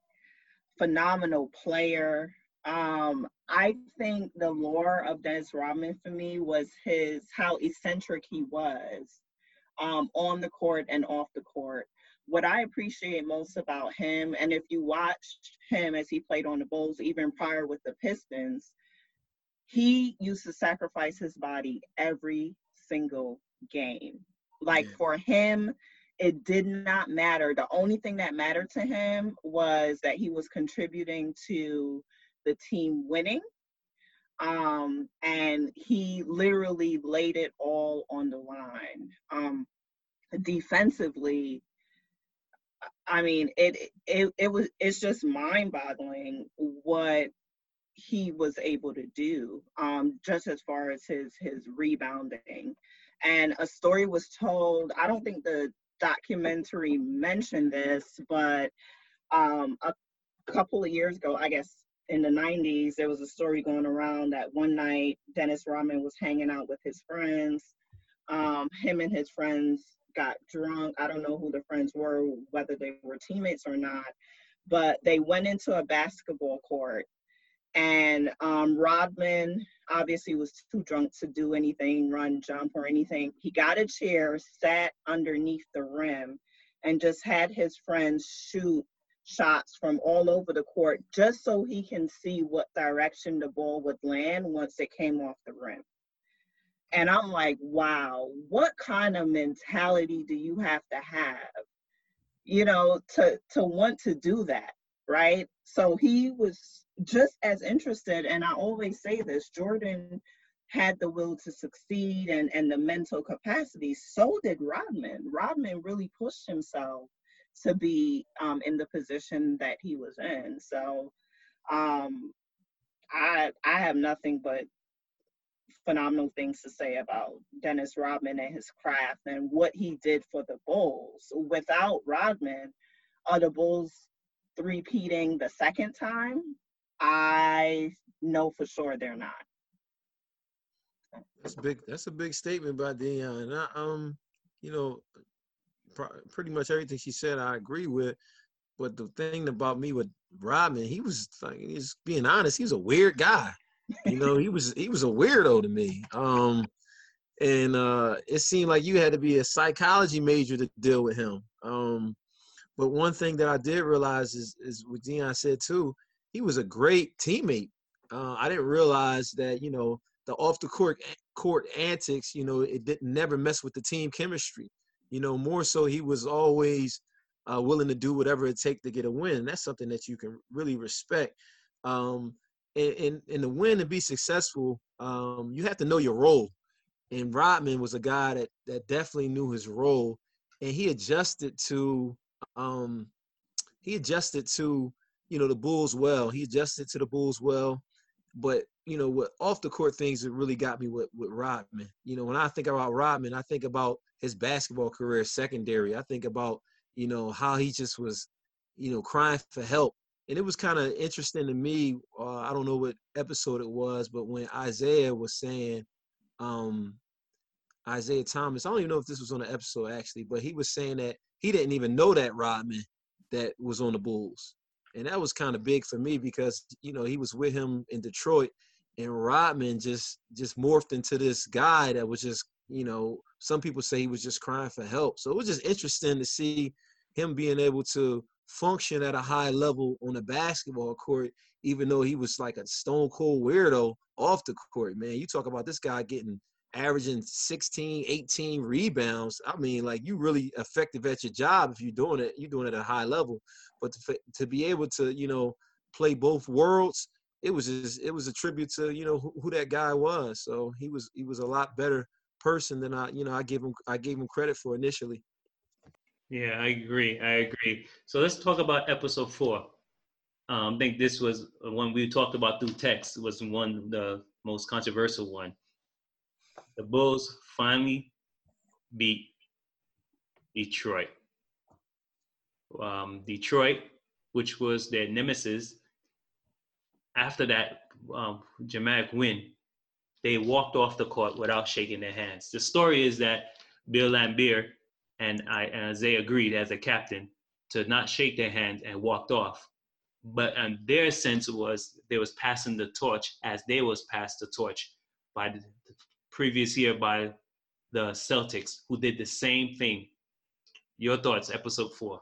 phenomenal player. Um, I think the lore of Dennis Rodman for me was his how eccentric he was um, on the court and off the court. What I appreciate most about him, and if you watched him as he played on the Bulls, even prior with the Pistons, he used to sacrifice his body every single game. Like yeah. for him, it did not matter. The only thing that mattered to him was that he was contributing to the team winning. Um, and he literally laid it all on the line. Um, defensively, I mean, it it it was it's just mind-boggling what he was able to do, um, just as far as his his rebounding. And a story was told. I don't think the documentary mentioned this, but um, a couple of years ago, I guess in the 90s, there was a story going around that one night Dennis Rodman was hanging out with his friends. Um, him and his friends got drunk. I don't know who the friends were, whether they were teammates or not, but they went into a basketball court and um, Rodman obviously was too drunk to do anything, run, jump, or anything. He got a chair, sat underneath the rim, and just had his friends shoot shots from all over the court just so he can see what direction the ball would land once it came off the rim. And I'm like, wow, what kind of mentality do you have to have, you know, to to want to do that, right? So he was just as interested, and I always say this Jordan had the will to succeed and, and the mental capacity. So did Rodman. Rodman really pushed himself to be um, in the position that he was in. So um, I I have nothing but phenomenal things to say about Dennis Rodman and his craft and what he did for the Bulls. Without Rodman, are the Bulls repeating the second time? I know for sure they're not. That's big. That's a big statement by Dion. I, um, you know, pr- pretty much everything she said, I agree with. But the thing about me with Rodman, he was like, he's being honest. He was a weird guy. You know, he was he was a weirdo to me. Um, and uh, it seemed like you had to be a psychology major to deal with him. Um, but one thing that I did realize is is what Dion said too he was a great teammate. Uh, I didn't realize that you know the off the court court antics. You know, it didn't never mess with the team chemistry. You know, more so he was always uh, willing to do whatever it takes to get a win. That's something that you can really respect. Um, and, and, and to win and be successful, um, you have to know your role. And Rodman was a guy that that definitely knew his role, and he adjusted to um, he adjusted to you know, the Bulls well. He adjusted to the Bulls well. But, you know, what off the court things that really got me with, with Rodman. You know, when I think about Rodman, I think about his basketball career secondary. I think about, you know, how he just was, you know, crying for help. And it was kind of interesting to me. Uh, I don't know what episode it was, but when Isiah was saying, um, Isiah Thomas, I don't even know if this was on the episode actually, but he was saying that he didn't even know that Rodman that was on the Bulls and that was kind of big for me because you know he was with him in Detroit, and Rodman just just morphed into this guy that was just you know some people say he was just crying for help. So it was just interesting to see him being able to function at a high level on the basketball court, even though he was like a stone cold weirdo off the court. Man, you talk about this guy getting averaging 16, 18 rebounds. I mean, like you really effective at your job if you're doing it. You're doing it at a high level. But to, to be able to, you know, play both worlds, it was just, it was a tribute to you know who, who that guy was. So he was he was a lot better person than I you know I gave him I gave him credit for initially. Yeah, I agree. I agree. So let's talk about episode four. Um, I think this was one we talked about through text was one the most controversial one. The Bulls finally beat Detroit um, Detroit, which was their nemesis. After that um, dramatic win, they walked off the court without shaking their hands. The story is that Bill Laimbeer and, I, and Isiah agreed as a captain to not shake their hands and walked off. But um, their sense was they was passing the torch as they was passed the torch by the previous year by the Celtics, who did the same thing. Your thoughts, episode four.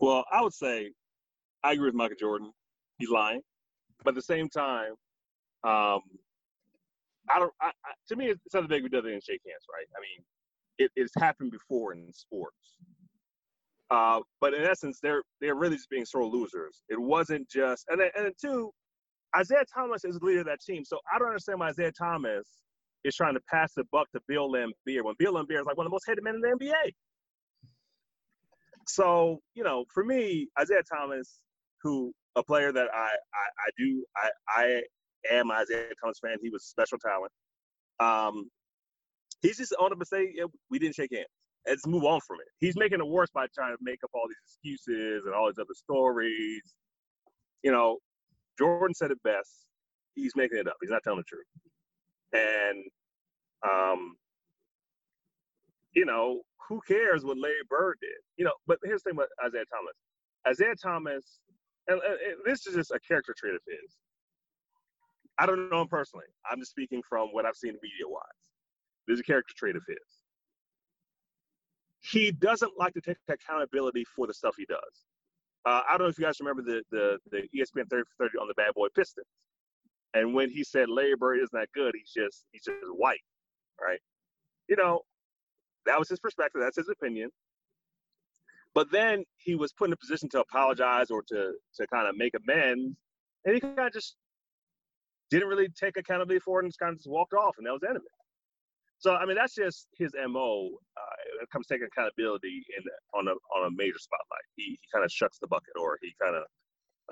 Well, I would say I agree with Michael Jordan. He's lying, but at the same time, um, I don't. I, I, to me, it's something big we do and shake hands, right? I mean, it, it's happened before in sports. Uh, but in essence, they're they're really just being sore losers. It wasn't just and then, and then two, Isiah Thomas is the leader of that team. So I don't understand why Isiah Thomas is trying to pass the buck to Bill Laimbeer when Bill Laimbeer is like one of the most hated men in the NBA. So, you know, for me, Isiah Thomas, who a player that I I, I do I I am Isiah Thomas fan. He was special talent. Um, he's just on and say yeah, we didn't shake hands. let's move on from it. He's making it worse by trying to make up all these excuses and all these other stories. You know, Jordan said it best. He's making it up. He's not telling the truth. And um, you know, who cares what Larry Bird did? You know, but here's the thing about Isiah Thomas. Isiah Thomas, and, and, this is just a character trait of his. I don't know him personally. I'm just speaking from what I've seen media wise. There's a character trait of his. He doesn't like to take accountability for the stuff he does. Uh, I don't know if you guys remember the the, the ESPN 30 for 30 on the Bad Boy Pistons. And when he said Bird isn't that good, he's just he's just white, right? You know, that was his perspective. That's his opinion. But then he was put in a position to apologize or to to kind of make amends, and he kind of just didn't really take accountability for it and just kind of just walked off, and that was the end of it. So I mean, that's just his mo. Uh, it comes to taking accountability in on a on a major spotlight. He he kind of shucks the bucket, or he kind of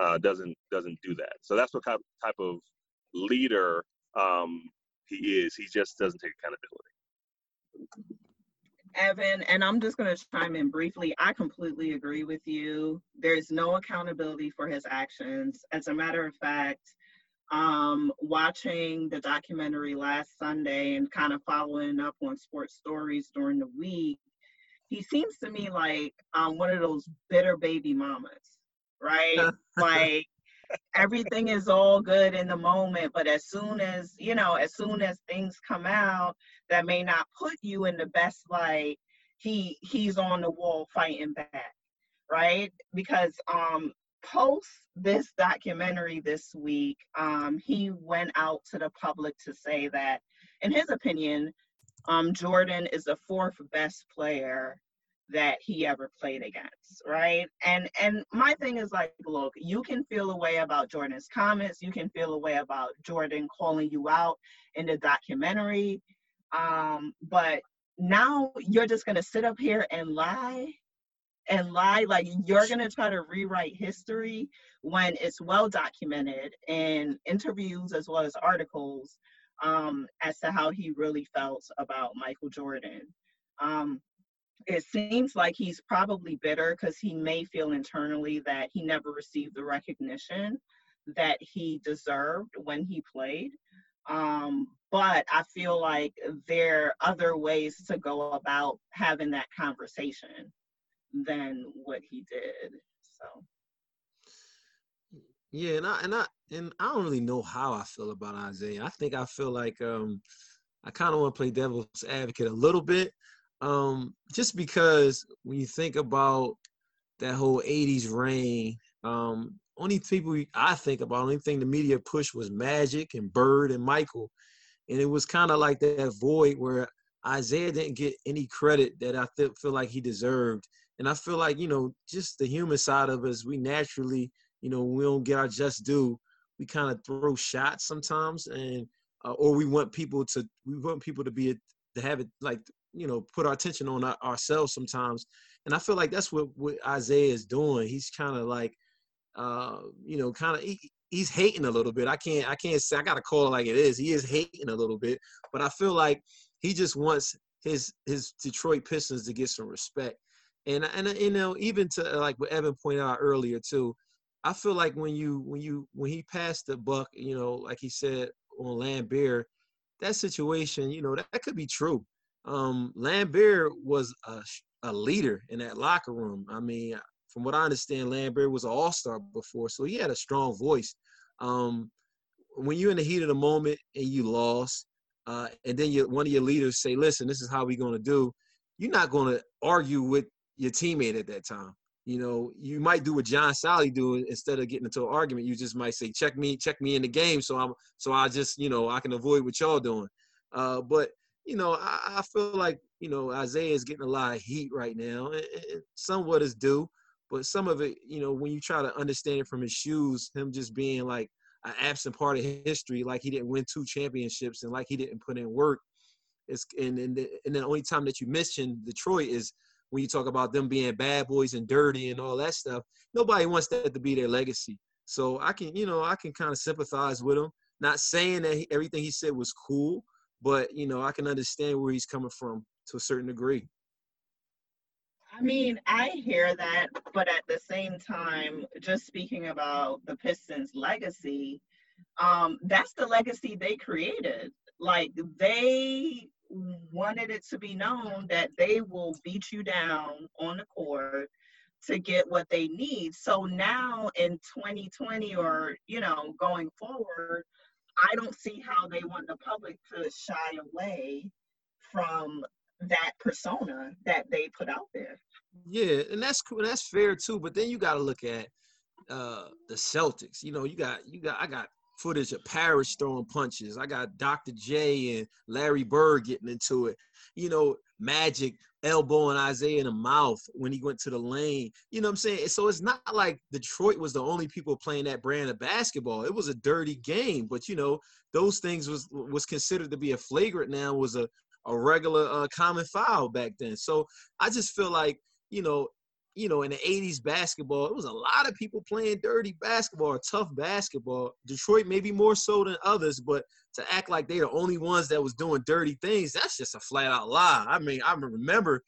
uh, doesn't doesn't do that. So that's what type type of leader um, he is. He just doesn't take accountability. Evan, and I'm just going to chime in briefly. I completely agree with you. There's no accountability for his actions. As a matter of fact, um, watching the documentary last Sunday and kind of following up on sports stories during the week, he seems to me like um, one of those bitter baby mamas, right? like everything is all good in the moment, but as soon as, you know, as soon as things come out that may not put you in the best light, he he's on the wall fighting back, right? Because um post this documentary this week, um, he went out to the public to say that, in his opinion, um, Jordan is the fourth best player that he ever played against, right? And and my thing is like, look, you can feel a way about Jordan's comments, you can feel a way about Jordan calling you out in the documentary, um, but now you're just gonna sit up here and lie and lie. Like you're going to try to rewrite history when it's well documented in interviews as well as articles um, as to how he really felt about michael jordan. Um, it seems like he's probably bitter because he may feel internally that he never received the recognition that he deserved when he played um, but i feel like there are other ways to go about having that conversation than what he did. So yeah, and I and I and I don't really know how I feel about Isiah. I think I feel like um I kind of want to play devil's advocate a little bit. Um, just because when you think about that whole 80s reign, um, only people I think about, only thing the media pushed was Magic and Bird and Michael. And it was kind of like that void where Isiah didn't get any credit that I th- feel like he deserved. And I feel like, you know, just the human side of us, we naturally, you know, we don't get our just due. We kind of throw shots sometimes, and uh, or we want people to, we want people to be to have it like, you know, put our attention on our, ourselves sometimes. And I feel like that's what what isiah is doing. He's kind of like, uh, you know, kind of he, he's hating a little bit. I can't I can't say I gotta call it like it is. He is hating a little bit, but I feel like he just wants his his Detroit Pistons to get some respect. And and you know, even to uh, like what Evan pointed out earlier too, I feel like when you when you when he passed the buck, you know, like he said on Laimbeer, that situation, you know, that, that could be true. Um, Laimbeer was a, a leader in that locker room. I mean, from what I understand, Laimbeer was an all-star before, so he had a strong voice. Um, when you're in the heat of the moment and you lost, uh, and then you, one of your leaders say, "Listen, this is how we're going to do," you're not going to argue with your teammate at that time. You know, you might do what John Salley do instead of getting into an argument. You just might say, "Check me, check me in the game," so I'm so I just you know I can avoid what y'all doing. Uh, but you know, I, I, feel like you know Isiah is getting a lot of heat right now, and, somewhat is due. But some of it, you know, when you try to understand it from his shoes, him just being like an absent part of history, like he didn't win two championships and like he didn't put in work. It's and and the, and the only time that you mention Detroit is when you talk about them being bad boys and dirty and all that stuff, nobody wants that to be their legacy. So I can, you know, I can kind of sympathize with him. Not saying that he, everything he said was cool, but you know, I can understand where he's coming from to a certain degree. I mean, I hear that, but at the same time, just speaking about the Pistons' legacy, um, that's the legacy they created. Like they wanted it to be known that they will beat you down on the court to get what they need. So now in 2020 or, you know, going forward, I don't see how they want the public to shy away from that persona that they put out there. Yeah, and that's cool. That's fair too. But then you got to look at uh the Celtics. You know, you got you got I got footage of Parish throwing punches. I got Dr. J and Larry Bird getting into it. You know, Magic elbowing Isiah in the mouth when he went to the lane. You know what I'm saying? So it's not like Detroit was the only people playing that brand of basketball. It was a dirty game, but you know, those things was was considered to be a flagrant now was a a regular uh, common foul back then. So I just feel like, you know, you know, in the 80s basketball, it was a lot of people playing dirty basketball tough basketball. Detroit maybe more so than others, but to act like they're the only ones that was doing dirty things, that's just a flat out lie. I mean, I remember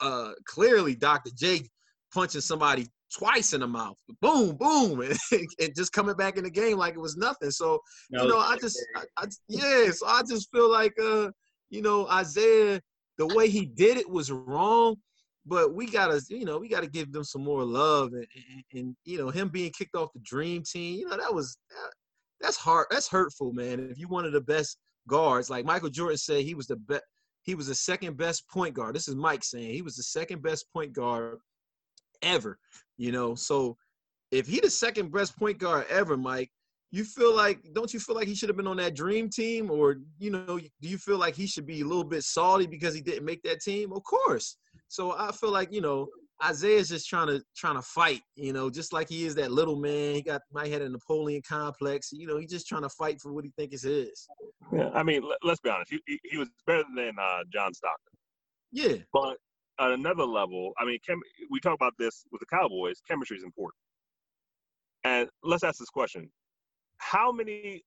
uh, clearly Dr. J punching somebody twice in the mouth, boom, boom, and, and, just coming back in the game like it was nothing. So, no, you know, I just, I, I, yeah, so I just feel like, uh, you know, Isiah, the way he did it was wrong but we gotta, you know, we gotta give them some more love, and, and, and, you know, him being kicked off the dream team, you know, that was that, that's hard, that's hurtful, man. If you one of the best guards, like Michael Jordan said, he was the best, he was the second best point guard. This is Mike saying he was the second best point guard ever, you know. So if he the second best point guard ever, Mike, you feel like don't you feel like he should have been on that dream team, or you know, do you feel like he should be a little bit salty because he didn't make that team? Of course. So I feel like you know Isiah's just trying to trying to fight, you know, just like he is that little man. He got might had a Napoleon complex, you know. He's just trying to fight for what he thinks is his. Yeah, I mean, let, us be honest. He, he, was better than uh, John Stockton. Yeah, but at another level, I mean, chem- we talk about this with the Cowboys. Chemistry is important, and let's ask this question: How many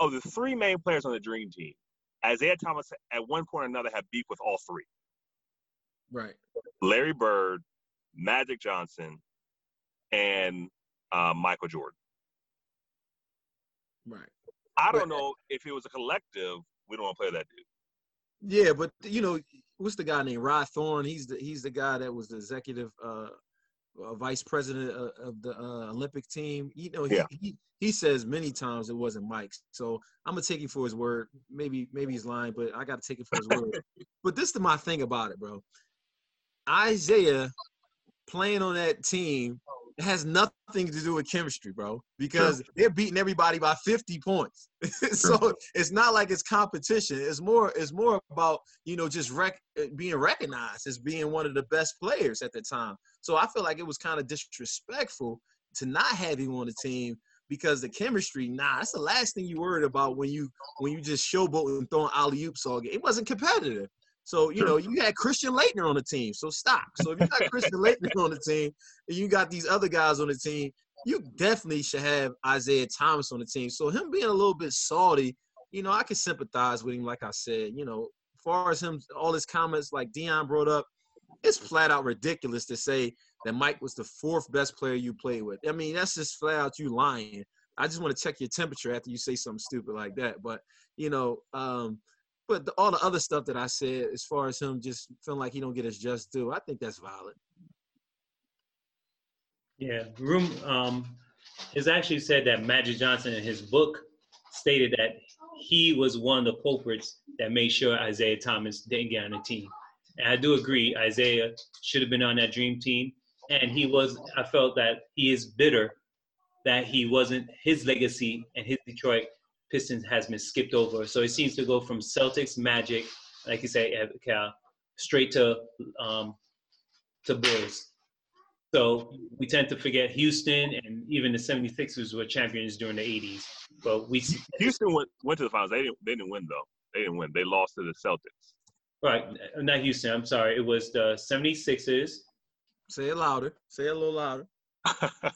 of the three main players on the Dream Team, Isiah Thomas, at one point or another, have beef with all three? Right. Larry Bird, Magic Johnson, and uh, Michael Jordan. Right. I don't but, know if it was a collective. We don't want to play that dude. Yeah, but you know, what's the guy named Rod Thorn? He's the he's the guy that was the executive uh, uh, vice president of, of the uh, Olympic team. You know, he, yeah. he he says many times it wasn't Mike's. So I'm gonna take him for his word. Maybe maybe he's lying, but I got to take it for his word. But this is my thing about it, bro. Isiah playing on that team has nothing to do with chemistry, bro, because sure. they're beating everybody by 50 points. so sure. it's not like it's competition. It's more it's more about, you know, just rec- eh, being recognized as being one of the best players at the time. So I feel like it was kind of disrespectful to not have him on the team because the chemistry, nah, that's the last thing you worried about when you when you just showboat and throwing alley oops all game. It wasn't competitive. So, you know, you had Christian Laettner on the team. So stop. So if you got Christian Laettner on the team and you got these other guys on the team, you definitely should have Isiah Thomas on the team. So him being a little bit salty, you know, I can sympathize with him, like I said. You know, as far as him, all his comments like Dion brought up, it's flat out ridiculous to say that Mike was the fourth best player you played with. I mean, that's just flat out you lying. I just want to check your temperature after you say something stupid like that. But, you know, um, but the, all the other stuff that I said, as far as him just feeling like he don't get his just due, I think that's valid. Yeah, room um, has actually said that Magic Johnson in his book stated that he was one of the culprits that made sure Isiah Thomas didn't get on the team. And I do agree, Isiah should have been on that dream team. And he was, I felt that he is bitter that he wasn't, his legacy and his Detroit Pistons has been skipped over. So it seems to go from Celtics, Magic, like you say, Cal, straight to um, to Bulls. So we tend to forget Houston and even the 76ers were champions during the 80s. But we Houston went, went to the finals. They didn't they didn't win though. They didn't win. They lost to the Celtics. Right. Not Houston. I'm sorry. It was the 76ers. Say it louder. Say it a little louder.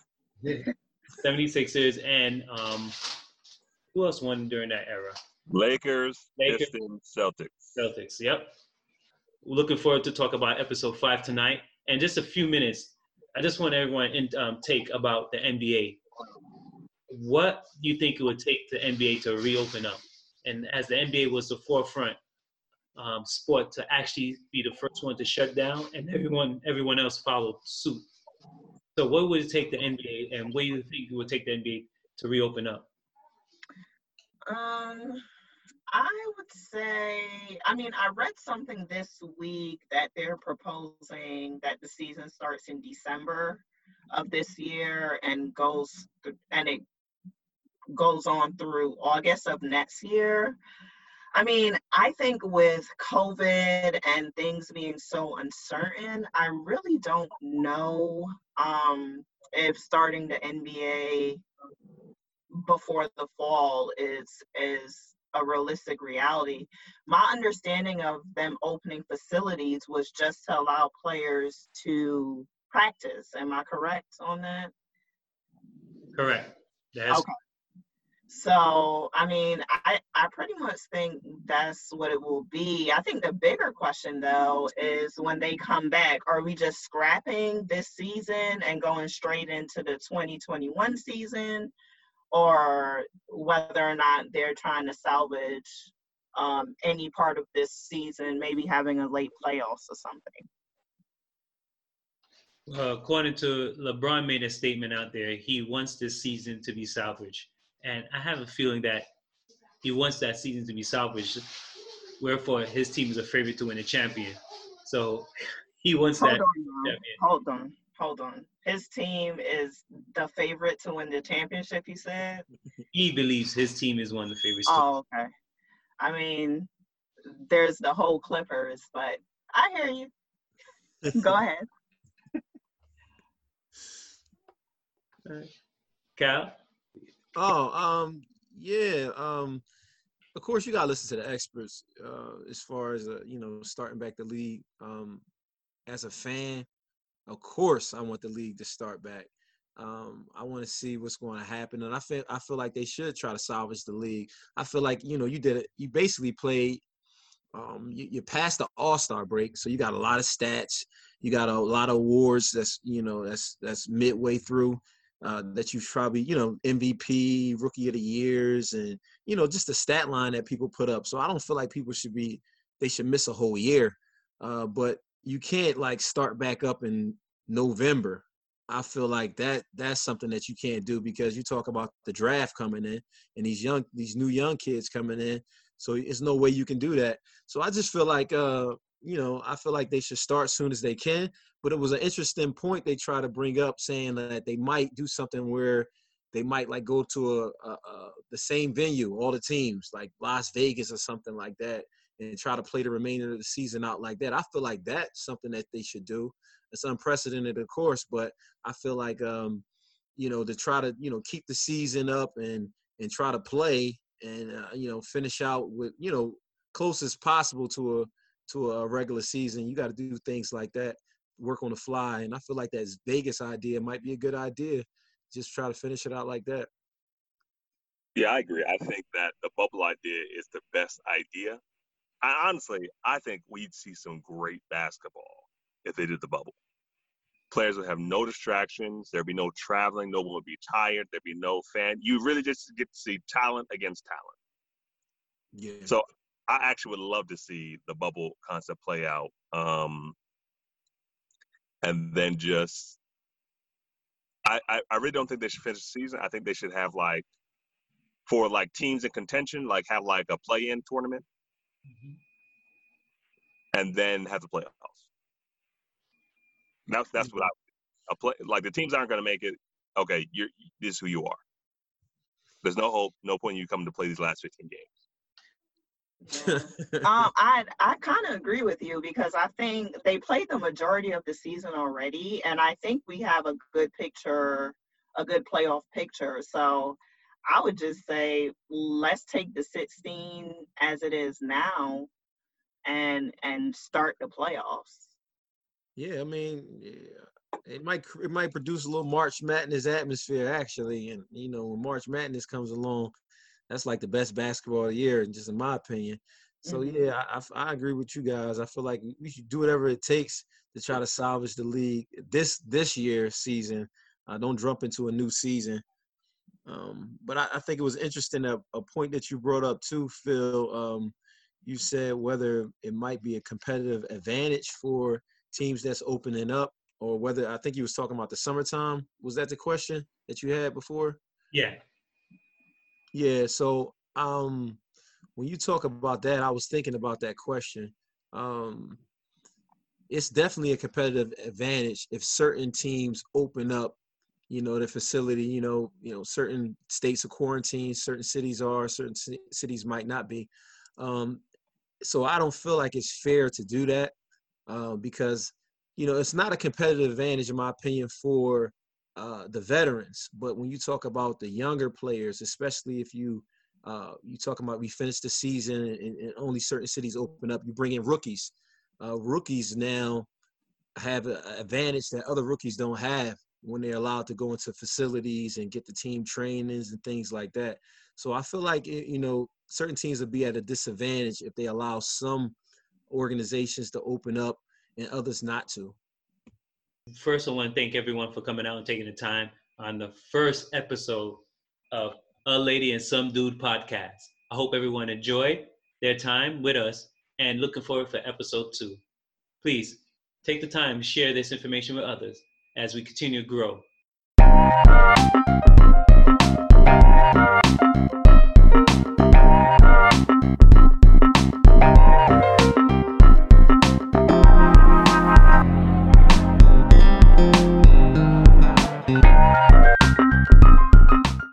76ers and um, who else won during that era? Lakers, Lakers, Pistons, Celtics. Celtics, yep. Looking forward to talk about episode five tonight. And just a few minutes, I just want everyone in um, take about the NBA. What do you think it would take the NBA to reopen up? And as the NBA was the forefront um, sport to actually be the first one to shut down, and everyone everyone else followed suit. So, what would it take the NBA, and what do you think it would take the NBA to reopen up? Um, I would say, I mean, I read something this week that they're proposing that the season starts in December of this year and goes and it goes on through August of next year. I mean, I think with COVID and things being so uncertain, I really don't know um, if starting the NBA before the fall is is a realistic reality. My understanding of them opening facilities was just to allow players to practice. Am I correct on that? Correct. That's Okay. So, I mean, I, I pretty much think that's what it will be. I think the bigger question, though, is when they come back, are we just scrapping this season and going straight into the 2021 season? Or whether or not they're trying to salvage um, any part of this season, maybe having a late playoffs or something. Uh, according to LeBron made a statement out there, he wants this season to be salvaged. And I have a feeling that he wants that season to be salvaged, wherefore his team is a favorite to win a champion. So he wants Hold that on, champion. hold on, hold on. His team is the favorite to win the championship, He said? He believes his team is one of the favorites. Oh, okay. I mean, there's the whole Clippers, but I hear you. Go ahead. Cal? Oh, um, yeah. Um, of course, you gotta listen to the experts uh, as far as uh, you know starting back the league. Um, as a fan, of course, I want the league to start back. Um, I want to see what's going to happen, and I feel I feel like they should try to salvage the league. I feel like you know you did it. You basically played. Um, you, you passed the All Star break, so you got a lot of stats. You got a lot of awards. That's you know that's that's midway through uh, that you've probably, you know, MVP, rookie of the years, and, you know, just the stat line that people put up. So I don't feel like people should be, they should miss a whole year. Uh, but you can't like start back up in November. I feel like that that's something that you can't do because you talk about the draft coming in and these young these new young kids coming in. So it's no way you can do that. So I just feel like uh you know, I feel like they should start soon as they can. But it was an interesting point they try to bring up, saying that they might do something where they might like go to a, a, a the same venue, all the teams, like Las Vegas or something like that, and try to play the remainder of the season out like that. I feel like that's something that they should do. It's unprecedented, of course, but I feel like um, you know, to try to you know keep the season up and and try to play and uh, you know finish out with you know close as possible to a to a regular season. You got to do things like that, work on the fly, and I feel like that Vegas idea might be a good idea. Just try to finish it out like that. Yeah, I agree. I think that the bubble idea is the best idea. I honestly, I think we'd see some great basketball if they did the bubble. Players would have no distractions. There'd be no traveling. No one would be tired. There'd be no fan. You really just get to see talent against talent. Yeah. So I actually would love to see the bubble concept play out. Um, and then just, I, I, I really don't think they should finish the season. I think they should have like, for like teams in contention, like have like a play-in tournament, and then have the playoffs. That's that's what I a play like the teams aren't going to make it. Okay, you're this is who you are. There's no hope, no point in you coming to play these last 15 games. um, I I kind of agree with you because I think they played the majority of the season already, and I think we have a good picture, a good playoff picture. So I would just say let's take the 16 as it is now, and and start the playoffs. yeah, I mean, yeah, it might it might produce a little March Madness atmosphere actually, and you know when March Madness comes along, that's like the best basketball of the year, just in my opinion. So Mhm. yeah, I, I I agree with you guys. I feel like we should do whatever it takes to try to salvage the league this this year season. Uh, don't jump into a new season. Um, but I, I think it was interesting that a point that you brought up too, Phil. Um, you said whether it might be a competitive advantage for teams that's opening up, or whether I think you was talking about the summertime. Was that the question that you had before? Yeah. Yeah. So um, when you talk about that, I was thinking about that question. Um, it's definitely a competitive advantage if certain teams open up, you know, the facility. You know, you know, certain states are quarantined, certain cities are, certain ci- cities might not be. Um, so I don't feel like it's fair to do that uh, because you know it's not a competitive advantage in my opinion for uh, the veterans. But when you talk about the younger players, especially if you uh, you talking about we finished the season and, and only certain cities open up, you bring in rookies. Uh, rookies now have an advantage that other rookies don't have when they're allowed to go into facilities and get the team trainings and things like that. So I feel like it, you know certain teams would be at a disadvantage if they allow some organizations to open up and others not to. First, I want to thank everyone for coming out and taking the time on the first episode of A Lady and Some Dude podcast. I hope everyone enjoyed their time with us and looking forward for episode two. Please take the time to share this information with others as we continue to grow.